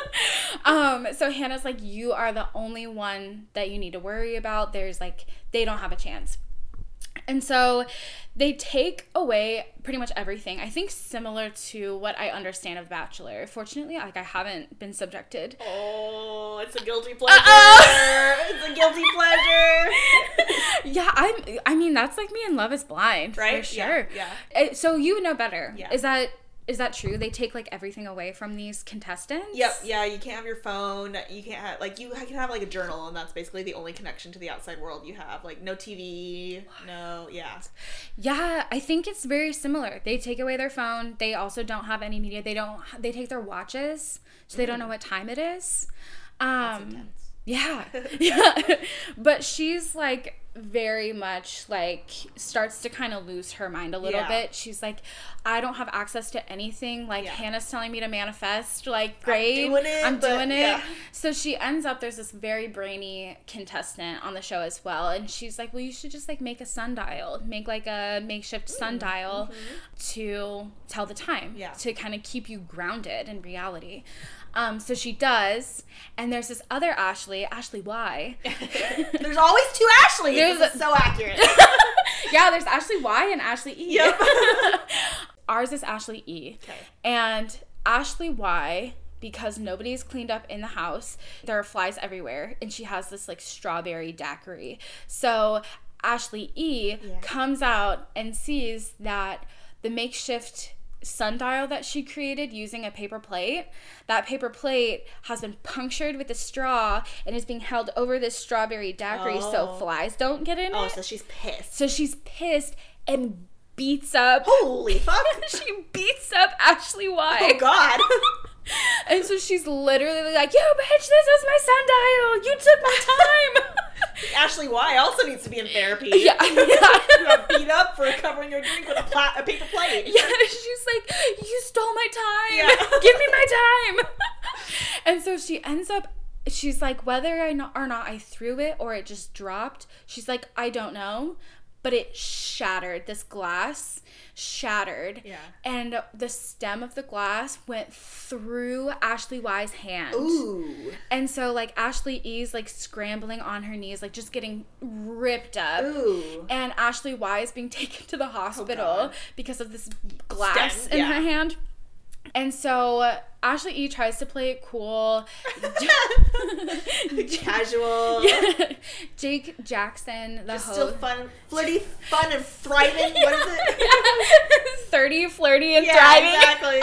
S1: um so hannah's like you are the only one that you need to worry about. There's like they don't have a chance and so they take away pretty much everything. I think similar to what I understand of Bachelor. Fortunately, like I haven't been subjected
S2: Oh, it's a guilty pleasure.
S1: Uh-oh.
S2: It's a guilty pleasure.
S1: yeah, I'm. I mean, that's like me in Love Is Blind,
S2: Right?
S1: For sure.
S2: yeah.
S1: Uh, So you would know better.
S2: Yeah.
S1: Is that is that true? They take like everything away from these contestants.
S2: Yep, yeah, you can't have your phone. You can't have like you can have like a journal, and that's basically the only connection to the outside world you have. Like no TV, no, yeah,
S1: Yeah, I think it's very similar. They take away their phone. They also don't have any media. They don't. They take their watches, so they don't know what time it is. Um. Yeah. yeah. but she's like very much like starts to kind of lose her mind a little
S2: Yeah.
S1: bit. She's like, I don't have access to anything. Like
S2: Yeah.
S1: Hannah's telling me to manifest. Like, great.
S2: I'm doing it,
S1: I'm doing it.
S2: yeah.
S1: So she ends up there's this very brainy contestant on the show as well. And she's like, Well, you should just like make a sundial. Make like a makeshift sundial to tell the time.
S2: Mm-hmm. Yeah.
S1: To kind of keep you grounded in reality. Um, so she does, and there's this other Ashley, Ashley Y.
S2: There's always two Ashleys.
S1: There's a-
S2: is so accurate.
S1: yeah, there's Ashley Y and Ashley E.
S2: Yep.
S1: Ours is Ashley E.
S2: Okay.
S1: And Ashley Y, because nobody's cleaned up in the house, there are flies everywhere, and she has this like strawberry daiquiri. So Ashley E
S2: Yeah.
S1: comes out and sees that the makeshift sundial that she created using a paper plate that paper plate has been punctured with a straw and is being held over this strawberry daiquiri so
S2: Oh.
S1: flies don't get in
S2: oh,
S1: it
S2: so she's pissed.
S1: so she's pissed and beats up
S2: Holy fuck!
S1: she beats up Ashley Y.
S2: Oh God!
S1: And so she's literally like, "Yo, bitch, this is my sundial. You took my time."
S2: Ashley Y also needs to be in therapy.
S1: Yeah.
S2: you got beat up for covering your drink with a, pla- a paper plate.
S1: Yeah, she's like, "You stole my time.
S2: Yeah.
S1: Give me my time." and so she ends up she's like whether I not, or not I threw it or it just dropped. She's like, "I don't know." But it shattered. This glass shattered.
S2: Yeah.
S1: And the stem of the glass went through Ashley Y's hand.
S2: Ooh.
S1: And so like Ashley E's like scrambling on her knees, like just getting ripped up.
S2: Ooh.
S1: And Ashley Y is being taken to the hospital
S2: Oh,
S1: because of this glass
S2: Stem,
S1: in
S2: yeah.
S1: her hand. And so Ashley E tries to play it cool.
S2: Casual.
S1: Jake Jackson, the
S2: Just
S1: host.
S2: still fun, flirty, fun, and thriving. What is it?
S1: 30, flirty, and
S2: Yeah,
S1: thriving.
S2: exactly.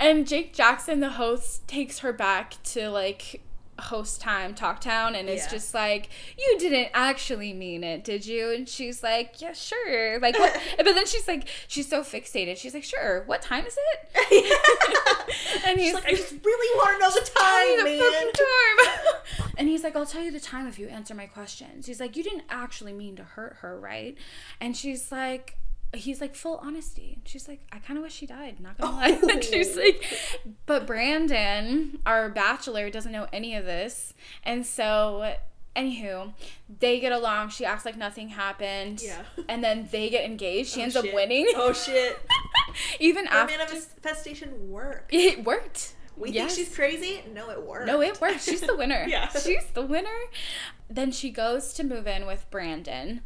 S1: and Jake Jackson, the host, takes her back to like host time, talk town, and it's
S2: Yeah.
S1: just like, You didn't actually mean it, did you? And she's like, Yeah, sure. Like, what? but then she's like, She's so fixated. She's like, Sure, what time is it? and
S2: She's
S1: he's
S2: like, I just really want to know the time,
S1: the
S2: man.
S1: fucking time. and he's like, I'll tell you the time if you answer my questions. He's like, You didn't actually mean to hurt her, right? And she's like, He's like, full honesty. She's like, I kind of wish she died. Not gonna oh. lie.
S2: Oh.
S1: Like, she's like, but Brandon, our bachelor, doesn't know any of this, and so, anywho, they get along. She acts like nothing happened.
S2: Yeah.
S1: And then they get engaged. She
S2: Oh,
S1: ends up winning.
S2: Oh shit!
S1: Even after
S2: The
S1: after
S2: manifestation worked.
S1: it worked.
S2: We
S1: Yes.
S2: think she's crazy. No, it worked.
S1: No, it worked. She's the winner.
S2: Yeah.
S1: She's the winner. Then she goes to move in with Brandon.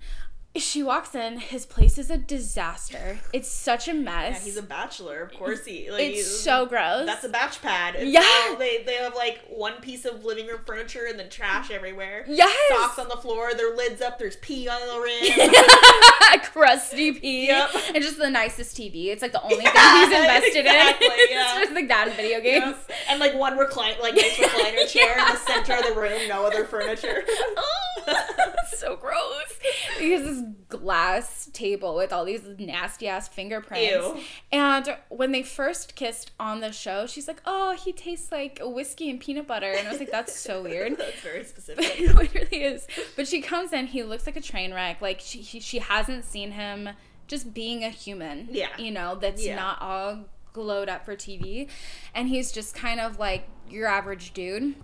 S1: She walks in. His place is a disaster. It's such a mess.
S2: Yeah, he's a bachelor. Of course, he. Like,
S1: it's
S2: he's-
S1: so gross.
S2: That's a batch pad. It's
S1: Yeah.
S2: all- they they have like one piece of living room furniture and then trash everywhere.
S1: yes.
S2: Socks on the floor. Their lids up. There's pee on the rim.
S1: Crusty pee.
S2: Yep.
S1: And just the nicest TV. It's like the only
S2: Yeah,
S1: thing he's invested
S2: exactly,
S1: in. it's
S2: yeah.
S1: just like that in video games.
S2: Yep. And like one recline, like nice recliner chair in the center of the room. No other furniture.
S1: oh, so gross. He has this glass table with all these nasty ass fingerprints.
S2: Ew.
S1: And when they first kissed on the show, she's like, "Oh, he tastes like whiskey and peanut butter," and I was like, "That's so weird."
S2: That's very specific.
S1: no, it really is. But she comes in, he looks like a train wreck. Like she, he, she hasn't seen him just being a human.
S2: Yeah.
S1: You know, that's
S2: Yeah.
S1: not all glowed up for TV. And he's just kind of like your average dude.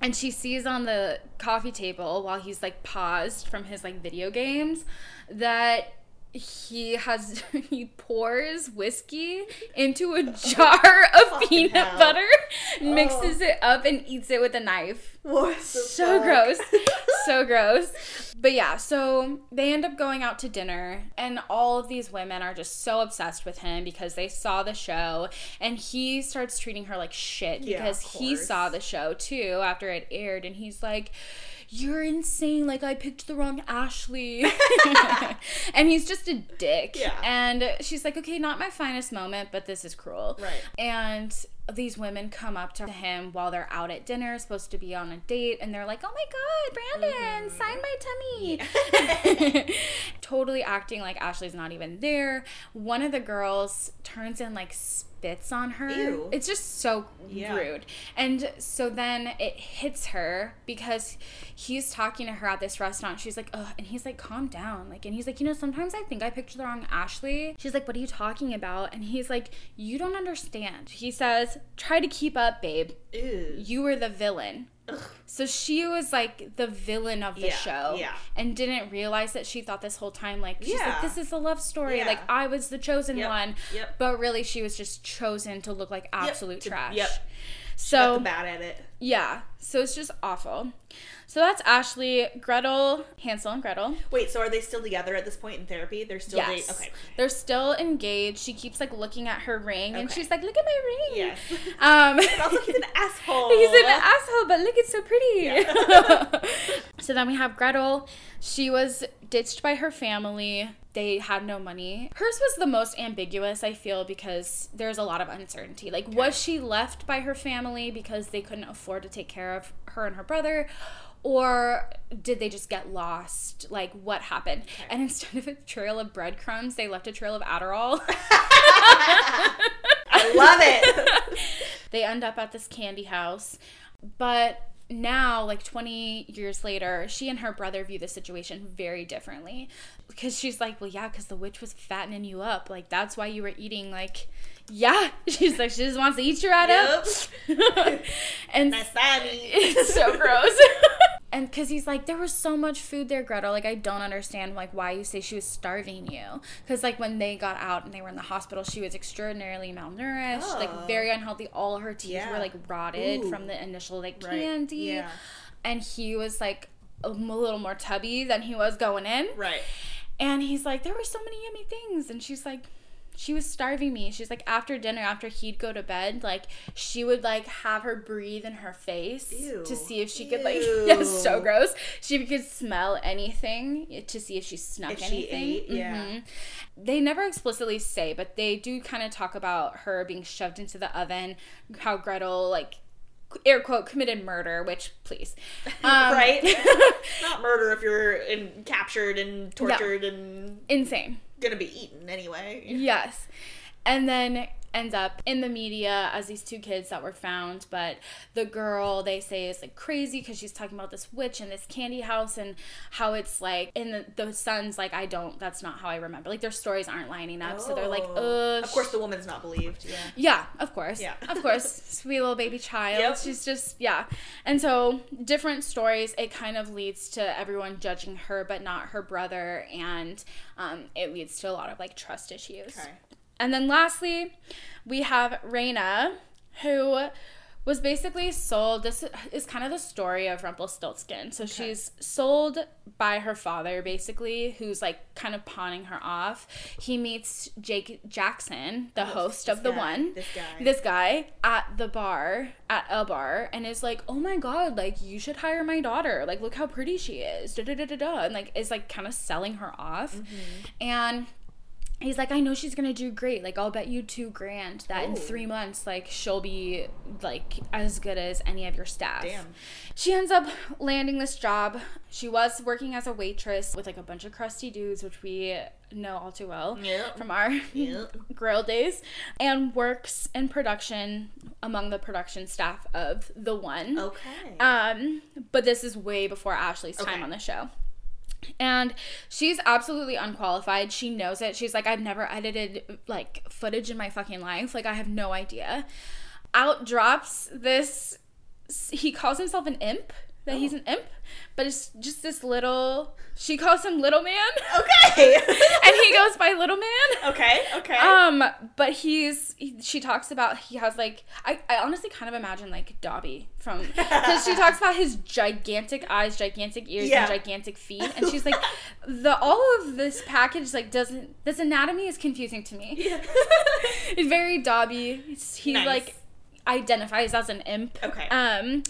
S1: And she sees on the coffee table while he's like paused from his like video games that he has he pours whiskey into a jar of peanut
S2: hell.
S1: butter, oh. mixes it up and eats it with a knife.
S2: What
S1: so
S2: fuck?
S1: gross. So gross. But yeah so they end up going out to dinner and all of these women are just so obsessed with him because they saw the show and he starts treating her like shit because
S2: of
S1: he saw the show too after it aired and he's like you're insane like i picked the wrong ashley and he's just a dick
S2: Yeah.
S1: and she's like okay not my finest moment but this is cruel
S2: Right.
S1: and these women come up to him while they're out at dinner, supposed to be on a date, and they're like, "Oh my god, Brandon,
S2: Mm-hmm.
S1: sign my tummy!" totally acting like Ashley's not even there. One of the girls turns in like spits on her.
S2: Ew.
S1: It's just so
S2: Yeah.
S1: rude. And so then it hits her because he's talking to her at this restaurant. She's like, "Ugh," and he's like, "Calm down." Like, and he's like, "You know, sometimes I think I picked the wrong Ashley." She's like, "What are you talking about?" And he's like, "You don't understand." He says, "Try to keep up, babe.
S2: Ew.
S1: You were the villain."
S2: Ugh.
S1: So she was like the villain of the
S2: Yeah,
S1: show,
S2: yeah.
S1: and didn't realize that she thought this whole time like she's
S2: Yeah.
S1: like this is a love story, like I was the chosen
S2: Yep,
S1: one,
S2: yep.
S1: but really she was just chosen to look like absolute
S2: to-
S1: trash.
S2: yep.
S1: So
S2: bad at it.
S1: yeah, so it's just awful. So that's Ashley, Gretel, Hansel and Gretel.
S2: Wait, so are they still together at this point in therapy? They're still
S1: Yes.
S2: Okay.
S1: They're still engaged. She keeps like looking at her ring and she's like, "Look at my ring."
S2: Yes.
S1: Um
S2: also, he's an asshole.
S1: He's an asshole, but look, it's so pretty. so then we have Gretel. She was ditched by her family. They had no money. Hers was the most ambiguous, I feel, because there's a lot of uncertainty. Like, was she left by her family because they couldn't afford to take care of her and her brother? Or did they just get lost? Like, what happened? And instead of a trail of breadcrumbs, they left a trail of Adderall.
S2: I love it.
S1: They end up at this candy house. But now, like 20 years later, she and her brother view the situation very differently. Because she's like, well, yeah, because the witch was fattening you up. Like, that's why you were eating, like, yeah. She's like, she just wants to eat you right
S2: Yep.
S1: up. and it's so gross. and because he's like, there was so much food there, Gretel. Like, I don't understand like why you say she was starving you. Because like when they got out and they were in the hospital, she was extraordinarily malnourished,
S2: Oh.
S1: like very unhealthy. All her teeth
S2: Yeah.
S1: were like rotted
S2: Ooh.
S1: from the initial like
S2: Right.
S1: candy.
S2: Yeah.
S1: And he was like a little more tubby than he was going in.
S2: Right.
S1: And he's like, there were so many yummy things. And she's like, she was starving me. She's like, after dinner, after he'd go to bed, like, she would like have her breathe in her face
S2: Ew.
S1: to see if she could, like,
S2: Ew.
S1: yes, so gross. She could smell anything to see if she snuck
S2: If she
S1: anything.
S2: ate, yeah.
S1: Mhm. They never explicitly say, but they do kind of talk about her being shoved into the oven, how Gretel, like, air quote, committed murder, which, please. Um,
S2: right. Not murder if you're in, captured and tortured and
S1: Insane.
S2: gonna be eaten anyway.
S1: Yes. And then ends up in the media as these two kids that were found but the girl they say is like crazy because she's talking about this witch and this candy house and how it's like and the, the son's like i don't that's not how i remember like their stories aren't lining up so they're like
S2: Oh.
S1: uh
S2: Of course, the woman's not believed. Yeah.
S1: yeah, of course.
S2: Yeah.
S1: of course. Sweet little baby child.
S2: Yep.
S1: She's just, yeah. And so, different stories, it kind of leads to everyone judging her, but not her brother. And um, it leads to a lot of like trust issues.
S2: Okay.
S1: And then lastly, we have Raina, who was basically sold. This is kind of the story of Rumpelstiltskin. So she's sold by her father, basically, who's like kind of pawning her off. He meets Jake Jackson, the host of the
S2: guy,
S1: one,
S2: this guy.
S1: this guy at the bar, at a bar, and is like, oh my god, like you should hire my daughter. Like, look how pretty she is. Da da da da da. And like is like kind of selling her off.
S2: Mm-hmm.
S1: And he's like, I know she's gonna do great. Like, I'll bet you two grand that in
S2: Oh.
S1: three months, like, she'll be like as good as any of your staff.
S2: Damn.
S1: She ends up landing this job. She was working as a waitress with like a bunch of crusty dudes, which we know all too well
S2: Yep.
S1: from our
S2: Yep.
S1: grill days, and works in production among the production staff of The One.
S2: Okay.
S1: Um, but this is way before Ashley's time
S2: Okay.
S1: on the show. And she's absolutely unqualified. She knows it. She's like, I've never edited like footage in my fucking life. Like, I have no idea. Out drops this. He calls himself an imp. That he's an imp, but it's just this little. She calls him Little Man,
S2: okay.
S1: and he goes by Little Man.
S2: okay. Okay.
S1: Um, but he's he, she talks about he has like I, I honestly kind of imagine like Dobby from because she talks about his gigantic eyes, gigantic ears,
S2: Yeah.
S1: and gigantic feet, and she's like the all of this package like doesn't this anatomy is confusing to me.
S2: Yeah.
S1: It's very Dobby. It's- He
S2: Nice.
S1: like identifies as an imp.
S2: Okay.
S1: Um,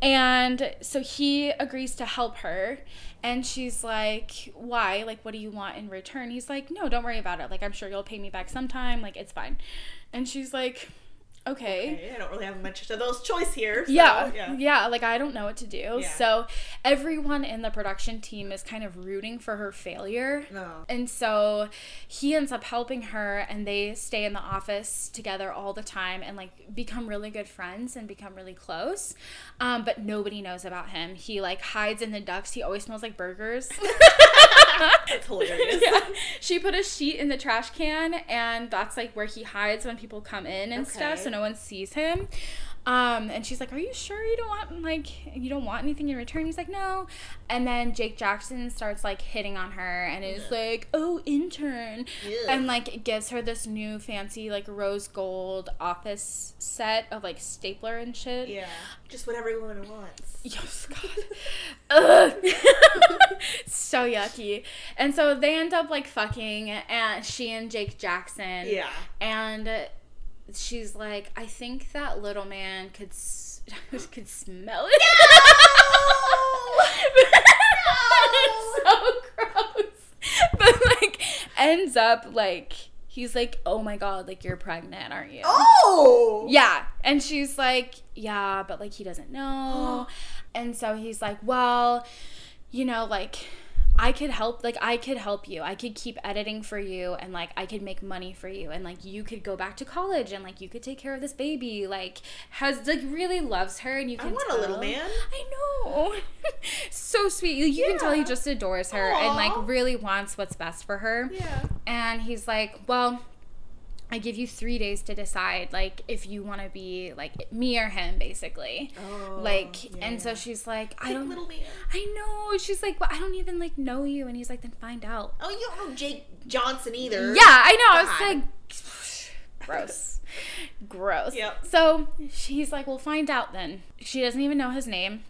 S1: and so he agrees to help her. And she's like, Why? Like, what do you want in return? He's like, No, don't worry about it. Like, I'm sure you'll pay me back sometime. Like, it's fine. And she's like, Okay.
S2: Okay, I don't really have much of those choice here. so,
S1: Yeah,
S2: Yeah.
S1: yeah, like I don't know what to do.
S2: Yeah.
S1: So everyone in the production team is kind of rooting for her failure.
S2: No.
S1: And so he ends up helping her and they stay in the office together all the time and like become really good friends and become really close. Um, but nobody knows about him. He like hides in the ducks. He always smells like burgers.
S2: It's hilarious.
S1: yeah. She put a sheet in the trash can and that's like where he hides when people come in and stuff so
S2: Okay.
S1: No one sees him. Um, and she's like, "Are you sure you don't want like you don't want anything in return?" He's like, "No." And then Jake Jackson starts like hitting on her and is like, "Oh, intern,"
S2: Ew.
S1: and like gives her this new fancy like rose gold office set of like stapler and shit.
S2: Yeah. Just what everyone wants.
S1: Yes, God. So yucky. And so they end up like fucking, and she and Jake Jackson.
S2: Yeah.
S1: And she's like, I think that little man could s- could smell it. it's so gross. But like ends up like he's like, oh my god, like you're pregnant, aren't you?
S2: Oh.
S1: Yeah. And she's like, yeah, but like he doesn't know. and so he's like, well, you know, like I could help like I could help you. I could keep editing for you and like I could make money for you and like you could go back to college and like you could take care of this baby. Like has like really loves her and you can
S2: I want
S1: tell.
S2: a little man.
S1: I know. so sweet. You, you can tell he just adores her and like really wants what's best for her.
S2: Yeah.
S1: And he's like, "Well, I give you 3 days to decide like if you want to be like me or him basically."
S2: Oh,
S1: like
S2: yeah,
S1: and so she's like, "I don't
S2: little man.
S1: I know. She's like, well, I don't even like know you. And he's like, then find out.
S2: Oh, you don't know Jake Johnson either.
S1: Yeah, I know. I was like, gross. gross.
S2: Yep.
S1: So she's like, we'll find out then. She doesn't even know his name.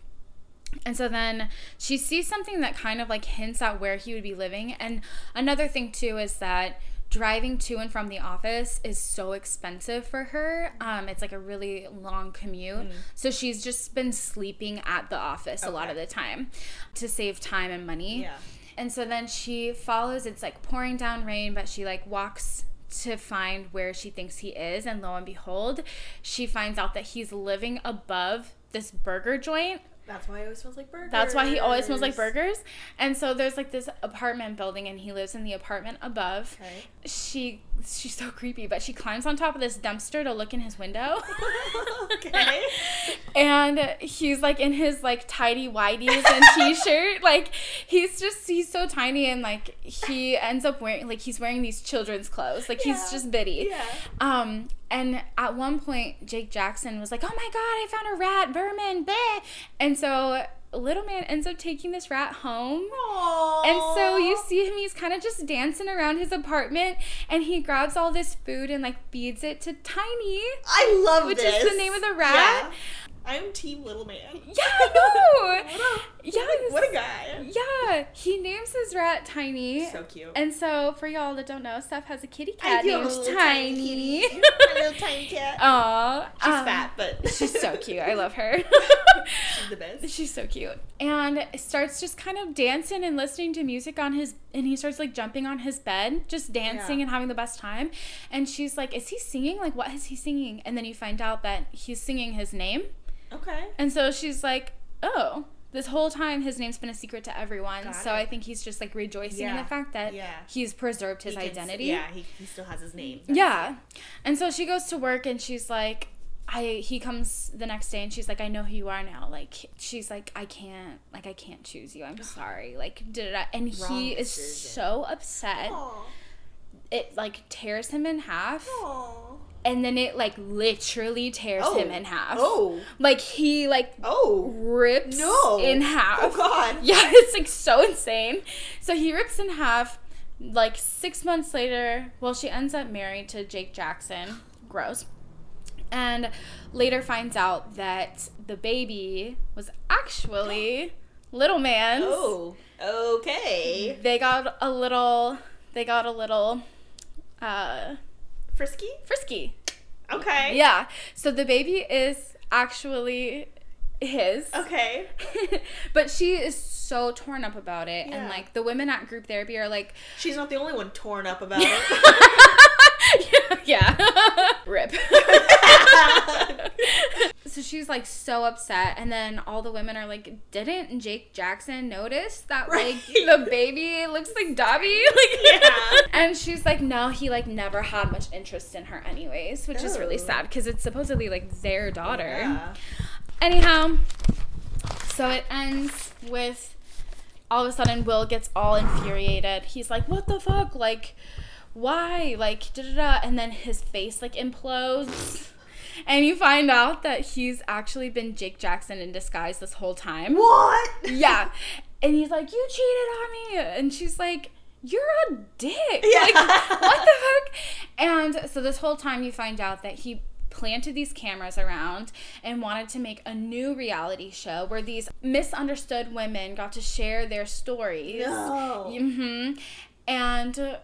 S1: And so then she sees something that kind of like hints at where he would be living. And another thing too is that driving to and from the office is so expensive for her. Um, it's like a really long commute. So she's just been sleeping at the office a lot of the time to save time and money.
S2: Yeah.
S1: And so then she follows, it's like pouring down rain, but she like walks to find where she thinks he is. And lo and behold, she finds out that he's living above this burger joint.
S2: That's why he always smells like burgers.
S1: That's why he always smells like burgers. And so there's like this apartment building, and he lives in the apartment above.
S2: Okay.
S1: She she's so creepy, but she climbs on top of this dumpster to look in his window.
S2: okay.
S1: and he's like in his like tidy whities and t-shirt like he's just he's so tiny and like he ends up wearing like he's wearing these children's clothes like he's just bitty
S2: Yeah.
S1: um and at one point jake jackson was like oh my god i found a rat vermin bleh. and so little man ends up taking this rat home
S2: Aww.
S1: and so you see him, he's kind of just dancing around his apartment and he grabs all this food and like feeds it to Tiny.
S2: I love
S1: Which is the name of the rat?
S2: Yeah. I'm Team Little Man.
S1: Yeah, I know.
S2: What a,
S1: Yes.
S2: what a guy.
S1: Yeah, he names his rat Tiny.
S2: So cute.
S1: And so, for y'all that don't know, Seph has a kitty cat
S2: do have a
S1: named Tiny.
S2: kitty. A little tiny cat.
S1: Aw.
S2: She's
S1: um,
S2: fat, but
S1: She's so cute. I love her.
S2: She's the best.
S1: She's so cute. And starts just kind of dancing and listening to music on his and he starts like jumping on his bed, just dancing
S2: Yeah.
S1: and having the best time. And she's like, Is he singing? Like what is he singing? And then you find out that he's singing his name.
S2: Okay.
S1: And so she's like, Oh, this whole time his name's been a secret to everyone.
S2: Got
S1: so
S2: it.
S1: I think he's just like rejoicing in the fact that
S2: Yeah.
S1: he's preserved his
S2: He can
S1: identity.
S2: yeah, he, he still has his name.
S1: Yeah. And so she goes to work and she's like, I he comes the next day and she's like, I know who you are now. Like she's like, I can't like I can't choose you. I'm sorry. Like da da da. And
S2: Wrong
S1: he is
S2: decision.
S1: so upset.
S2: Aw.
S1: It like tears him in half.
S2: Aw.
S1: And then it like literally tears
S2: Oh.
S1: him in half.
S2: Oh.
S1: Like he like
S2: Oh.
S1: rips
S2: No.
S1: in half.
S2: Oh God.
S1: Yeah, it's like so insane. So he rips in half. Like six months later, well, she ends up married to Jake Jackson. Gross. And later finds out that the baby was actually little man's.
S2: Oh. Okay.
S1: They got a little. They got a little. Uh,
S2: Frisky.
S1: frisky.
S2: Okay.
S1: Yeah. So the baby is actually his.
S2: Okay.
S1: but she is so torn up about it and like the women at group therapy are like
S2: She's not the only one torn up about it.
S1: yeah rip so she's like so upset and then all the women are like didn't jake jackson notice that like the baby looks like dobby like
S2: Yeah.
S1: and she's like no he like never had much interest in her anyways which is really sad because it's supposedly like their daughter
S2: Yeah.
S1: Anyhow, so it ends with all of a sudden Will gets all infuriated. He's like, "What the fuck? Like, why? Like, da da da." And then his face like implodes, and you find out that he's actually been Jake Jackson in disguise this whole time.
S2: What?
S1: Yeah, and he's like, "You cheated on me," and she's like. You're a dick.
S2: Yeah.
S1: Like, what the fuck? And so this whole time you find out that he planted these cameras around and wanted to make a new reality show where these misunderstood women got to share their stories.
S2: No.
S1: hmm And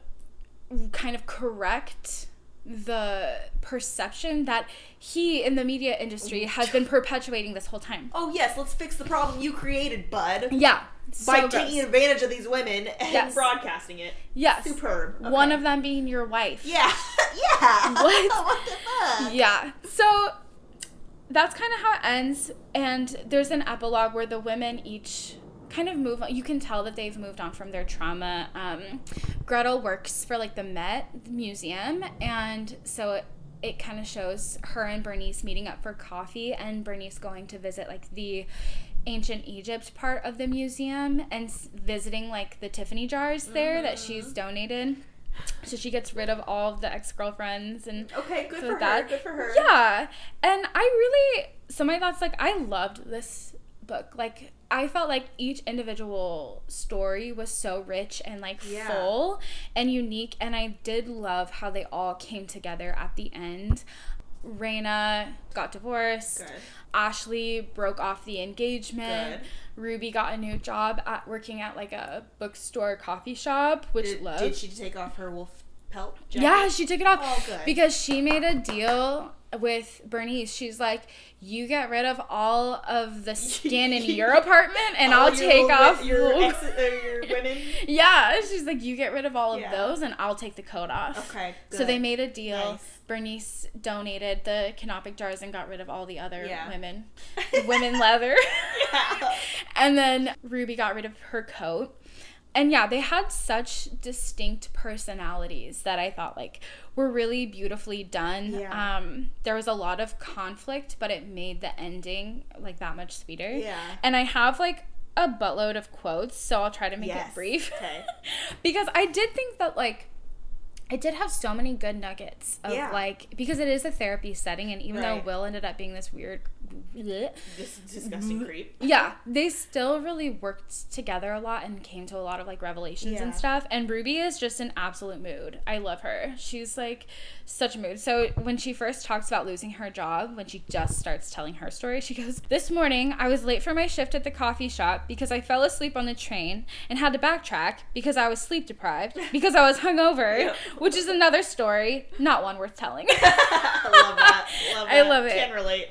S1: kind of correct the perception that he in the media industry oh, has been perpetuating this whole time.
S2: Oh yes, let's fix the problem you created, bud.
S1: Yeah.
S2: By
S1: so
S2: taking advantage of these women and
S1: Yes.
S2: broadcasting it.
S1: Yes.
S2: Superb.
S1: One of them being your wife.
S2: Yeah. yeah.
S1: What?
S2: what the fuck?
S1: Yeah. So that's kind of how it ends. And there's an epilogue where the women each kind of move on. You can tell that they've moved on from their trauma. Um, Gretel works for like the Met Museum, and so it, it kind of shows her and Bernice meeting up for coffee, and Bernice going to visit like the ancient Egypt part of the museum and s- visiting like the Tiffany jars there that she's donated. So she gets rid of all of the ex girlfriends and
S2: Okay, good
S1: so
S2: for her.
S1: that-
S2: Good for her.
S1: yeah, and I really so my thoughts like I loved this book. Like I felt like each individual story was so rich and like
S2: Yeah.
S1: full and unique, and I did love how they all came together at the end. Raina got divorced.
S2: Good.
S1: Ashley broke off the engagement.
S2: Good.
S1: Ruby got a new job at working at like a bookstore coffee shop, which
S2: Did,
S1: loved.
S2: did she take off her wolf pelt? Jacket?
S1: Yeah, she took it off
S2: Oh, good.
S1: because she made a deal with Bernice. She's like, "You get rid of all of the skin in your apartment, and I'll take off."
S2: your
S1: wool."
S2: ex- uh, your women.
S1: yeah, she's like, "You get rid of all of
S2: Yeah.
S1: those, and I'll take the coat off."
S2: Okay.
S1: So they made a deal.
S2: Nice.
S1: Bernice donated the canopic jars and got rid of all the other
S2: Yeah.
S1: women, women leather.
S2: Yeah.
S1: and then Ruby got rid of her coat. And yeah, they had such distinct personalities that I thought like were really beautifully done.
S2: Yeah.
S1: Um there was a lot of conflict, but it made the ending like that much sweeter.
S2: Yeah.
S1: And I have like a buttload of quotes, so I'll try to make
S2: Yes.
S1: it brief.
S2: Okay.
S1: because I did think that like it did have so many good nuggets of
S2: Yeah.
S1: like because it is a therapy setting and even though Will ended up being this weird
S2: This disgusting creep.
S1: yeah, they still really worked together a lot and came to a lot of like revelations
S2: Yeah.
S1: and stuff. And Ruby is just an absolute mood. I love her. She's like such a mood. So when she first talks about losing her job, when she just starts telling her story, she goes, This morning I was late for my shift at the coffee shop because I fell asleep on the train and had to backtrack because I was sleep deprived, because I was hungover,
S2: Yeah.
S1: which is another story, not one worth telling.
S2: I love that. Love
S1: I love it.
S2: Can relate.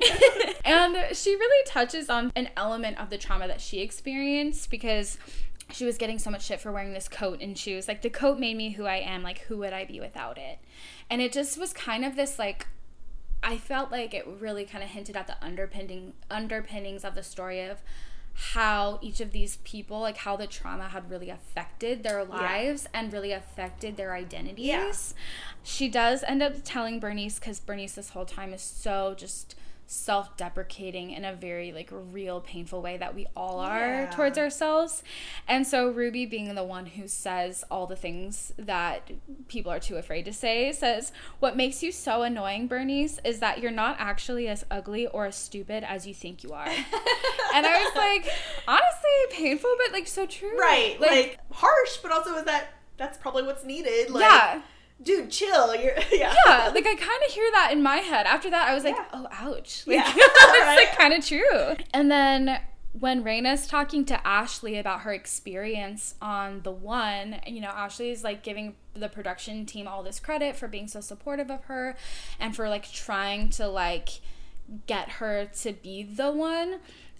S1: And she really touches on an element of the trauma that she experienced because she was getting so much shit for wearing this coat and she was like the coat made me who I am. Like who would I be without it? And it just was kind of this like I felt like it really kind of hinted at the underpinning underpinnings of the story of how each of these people like how the trauma had really affected their lives and really affected their identities. She does end up telling Bernice cuz Bernice this whole time is so just self-deprecating in a very like real painful way that we all are
S2: Yeah.
S1: towards ourselves. And so Ruby being the one who says all the things that people are too afraid to say says, "What makes you so annoying, Bernice, is that you're not actually as ugly or as stupid as you think you are." and I was like, honestly, painful but like so true.
S2: right. Like, harsh, but also is that that's probably what's needed. Like,
S1: yeah.
S2: Dude, chill. You're yeah.
S1: Yeah, like I kind of hear that in my head. After that, I was like,
S2: Yeah.
S1: "Oh, ouch!" Like,
S2: Yeah.
S1: it's like kind of true. And then when Raina's talking to Ashley about her experience on the one, you know, Ashley is like giving the production team all this credit for being so supportive of her and for like trying to like get her to be the one.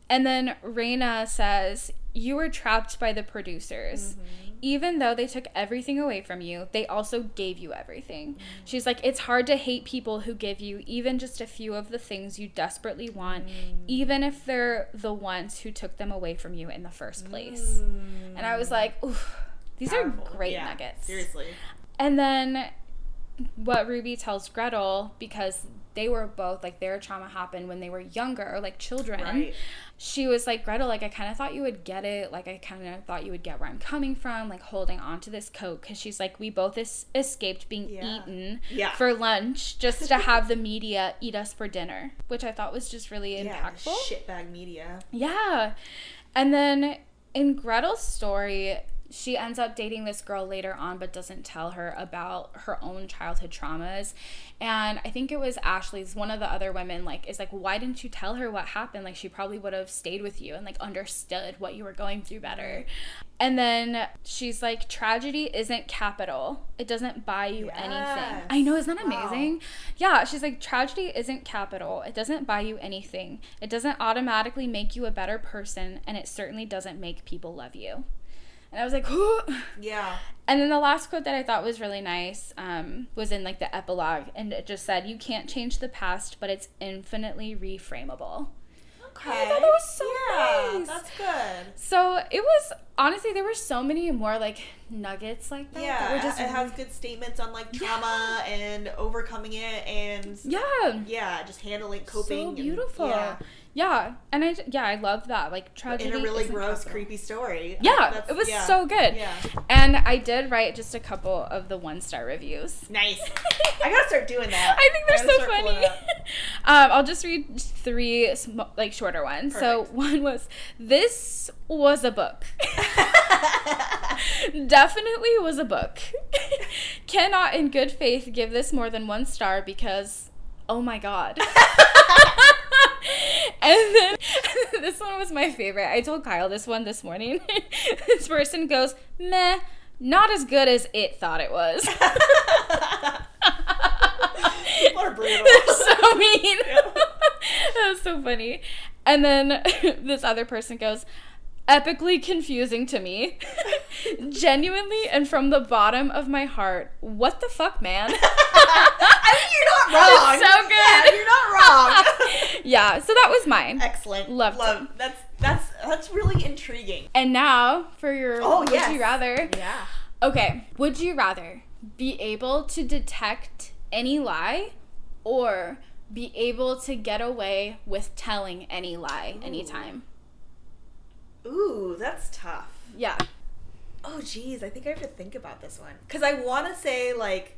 S1: And then Raina says, You were trapped by the producers. Mm-hmm. Even though they took everything away from you, they also gave you everything. She's like, It's hard to hate people who give you even just a few of the things you desperately want, mm. even if they're the ones who took them away from you in the first place. And I was like, these
S2: Powerful.
S1: are great
S2: Yeah,
S1: nuggets.
S2: Seriously.
S1: And then what Ruby tells Gretel, because they were both like their trauma happened when they were younger, or like children.
S2: Right.
S1: She was like, Gretel, like I kind of thought you would get it. Like I kind of thought you would get where I'm coming from, like holding on to this coat. Cause she's like, we both es- escaped being
S2: Yeah.
S1: eaten
S2: Yeah.
S1: for lunch just to have the media eat us for dinner, which I thought was just really
S2: Yeah.
S1: impactful.
S2: Shitbag media.
S1: Yeah. And then in Gretel's story, she ends up dating this girl later on, but doesn't tell her about her own childhood traumas. And I think it was Ashley's, one of the other women, like, is like, why didn't you tell her what happened? Like, she probably would have stayed with you and, like, understood what you were going through better. And then she's like, tragedy isn't capital. It doesn't buy you anything. I know, isn't that
S2: Wow.
S1: amazing? Yeah, she's like, tragedy isn't capital. It doesn't buy you anything. It doesn't automatically make you a better person, and it certainly doesn't make people love you. And I was like,
S2: Yeah.
S1: and then the last quote that I thought was really nice um, was in like the epilogue, and it just said, "You can't change the past, but it's infinitely reframable."
S2: Okay.
S1: I thought that was so
S2: yeah,
S1: nice.
S2: That's good.
S1: So it was honestly there were so many more like nuggets like that.
S2: Yeah,
S1: that were just
S2: it has good statements on like trauma and overcoming it and
S1: yeah.
S2: yeah, just handling coping.
S1: So
S2: and-
S1: beautiful.
S2: yeah,
S1: yeah. and I yeah I love that like tragedy
S2: in a really gross, creepy story.
S1: Yeah, it was
S2: yeah.
S1: so good.
S2: Yeah,
S1: And I did write just a couple of the one star reviews.
S2: nice. I gotta start doing that.
S1: I think they're
S2: gotta
S1: so funny. um, I'll just read three sm- like shorter ones. So one was this was a book. Definitely was a book. Cannot in good faith give this more than one star because oh my god. and then this one was my favorite. I told Kyle this one this morning. this person goes, meh, not as good as it thought it was.
S2: People are brutal.
S1: They're so mean.
S2: Yep.
S1: that was so funny. And then this other person goes, epically confusing to me. Genuinely and from the bottom of my heart, what the fuck, man?
S2: I mean, you're not wrong.
S1: It's so good.
S2: Yeah, you're not wrong.
S1: yeah, so that was mine.
S2: Excellent.
S1: Loved
S2: Love.
S1: it.
S2: That's that's that's really intriguing.
S1: And now for your
S2: Oh,
S1: would
S2: yes.
S1: you rather?
S2: Yeah.
S1: Okay, would you rather be able to detect any lie or be able to get away with telling any lie anytime?
S2: Ooh, that's tough.
S1: Yeah.
S2: Oh, geez, I think I have to think about this one because I want to say like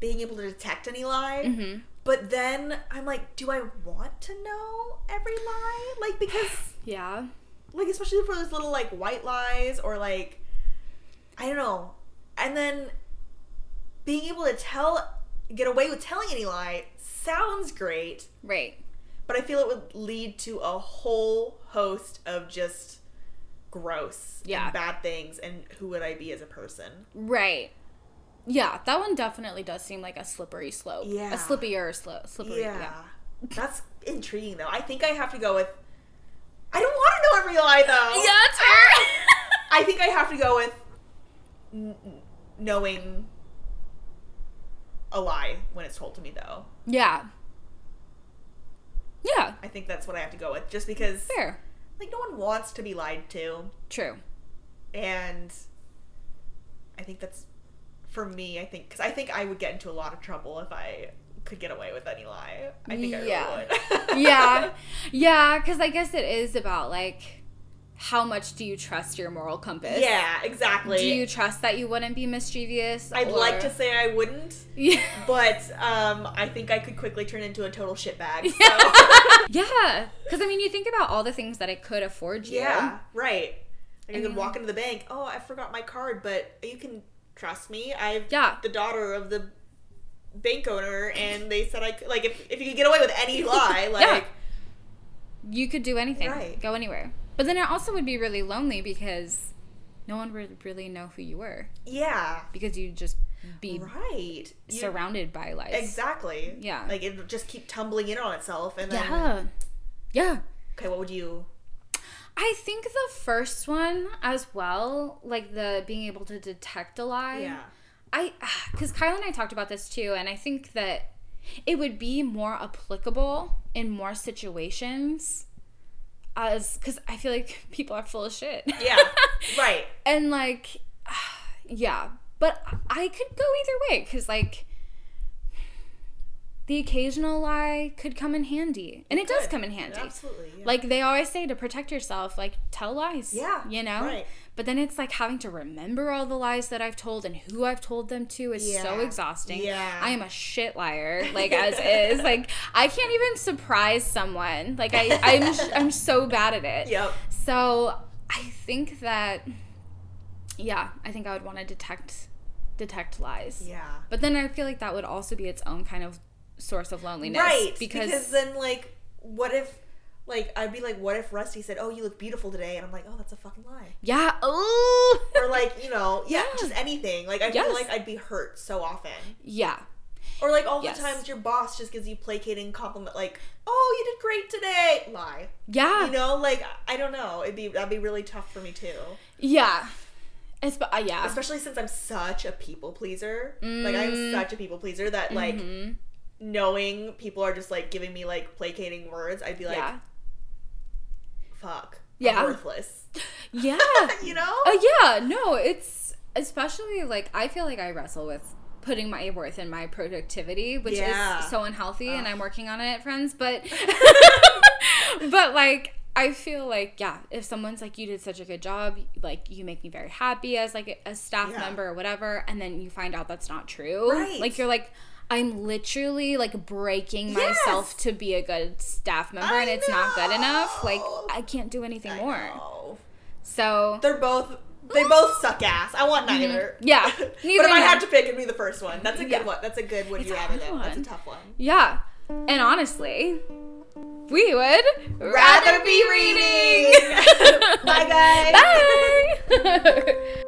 S2: being able to detect any lie,
S1: Mhm.
S2: but then I'm like, do I want to know every lie? Like because
S1: Yeah.
S2: like especially for those little like white lies or like I don't know, and then being able to tell get away with telling any lie sounds great,
S1: Right.
S2: but I feel it would lead to a whole host of just gross
S1: Yeah.
S2: bad things and who would I be as a person?
S1: Right. Yeah, that one definitely does seem like a slippery slope.
S2: Yeah.
S1: A slippier slope. Slippery.
S2: Yeah.
S1: Yeah.
S2: That's intriguing though. I think I have to go with I don't want to know every lie though.
S1: Yeah, that's fair.
S2: I think I have to go with n- knowing a lie when it's told to me though.
S1: yeah. Yeah.
S2: I think that's what I have to go with just because
S1: Fair.
S2: Like no one wants to be lied to
S1: True.
S2: and I think that's for me I think cuz I think I would get into a lot of trouble if I could get away with any lie. I think
S1: Yeah.
S2: I really would.
S1: yeah. Yeah, because I guess it is about like how much do you trust your moral compass?
S2: Yeah, exactly.
S1: Do you trust that you wouldn't be mischievous?
S2: I'd
S1: or-
S2: like to say I wouldn't,
S1: Yeah.
S2: but um, I think I could quickly turn into a total shitbag. So.
S1: yeah. Because I mean, you think about all the things that it could afford you.
S2: yeah, right. Like I
S1: And
S2: could walk into the bank. Oh, I forgot my card, but you can trust me. I'm
S1: Yeah.
S2: the daughter of the bank owner, and they said I could. Like, if, if you could get away with any lie, like,
S1: You could do anything.
S2: Right.
S1: Go anywhere. But then it also would be really lonely because no one would really know who you were
S2: yeah,
S1: because you'd just be
S2: right. You-
S1: surrounded by lies.
S2: Exactly.
S1: Yeah.
S2: Like it would just keep tumbling in on itself, and then
S1: Yeah. Yeah.
S2: okay, what would you?
S1: I think the first one as well, like the being able to detect a lie.
S2: Yeah.
S1: I because Kyle and I talked about this too, and I think that it would be more applicable in more situations as because I feel like people are full of shit.
S2: Yeah. right.
S1: and like, yeah, but I could go either way because like. The occasional lie could come in handy. And it, does come in handy.
S2: Absolutely. yeah.
S1: Like they always say to protect yourself, like tell lies.
S2: Yeah,
S1: You know?
S2: right.
S1: But then it's like having to remember all the lies that I've told and who I've told them to is so exhausting.
S2: Yeah.
S1: I am a shit liar, like as is. Like I can't even surprise someone. Like I, I'm I'm so bad at it.
S2: Yep.
S1: So I think that yeah, I think I would want to detect detect lies.
S2: Yeah.
S1: But then I feel like that would also be its own kind of source of loneliness.
S2: Right.
S1: Because,
S2: Because, then, like, what if, like, I'd be like, what if Rusty said, "Oh, you look beautiful today," and I'm like, "Oh, that's a fucking lie,"
S1: yeah.
S2: Or like, you know, yeah,
S1: Yeah.
S2: just anything. Like, I
S1: Yes.
S2: feel like I'd be hurt so often,
S1: Yeah.
S2: or like all
S1: Yes.
S2: the times your boss just gives you placating compliment, like, "Oh, you did great today," lie.
S1: Yeah.
S2: You know, like, I don't know. It'd be that'd be really tough for me too,
S1: Yeah. It's, uh, yeah.
S2: especially since I'm such a people pleaser. Like, I'm
S1: Mm.
S2: such a people pleaser that like.
S1: Mhm.
S2: Knowing people are just like giving me like placating words, I'd be like,
S1: yeah.
S2: Fuck.
S1: Yeah.
S2: I'm worthless.
S1: Yeah.
S2: you know?
S1: Uh, yeah, no, it's especially like I feel like I wrestle with putting my worth in my productivity, which
S2: Yeah.
S1: is so unhealthy, and I'm working on it, friends. But, but like I feel like yeah, if someone's like you did such a good job, like you make me very happy as like a, a staff
S2: Yeah.
S1: member or whatever, and then you find out that's not true,
S2: Right.
S1: Like you're like. I'm literally like breaking
S2: Yes.
S1: myself to be a good staff member,
S2: I
S1: and it's not good enough. Like. I can't do anything more.
S2: know.
S1: So
S2: They're both they both suck ass. I want neither.
S1: Mm-hmm. Yeah,
S2: but if I had to pick, it'd be the first one. That's a good
S1: Yeah.
S2: one. That's a good would
S1: It's
S2: you rather
S1: hard
S2: though. That's a tough one.
S1: Yeah. And honestly, we would
S2: Rather be reading. Bye guys.
S1: Bye.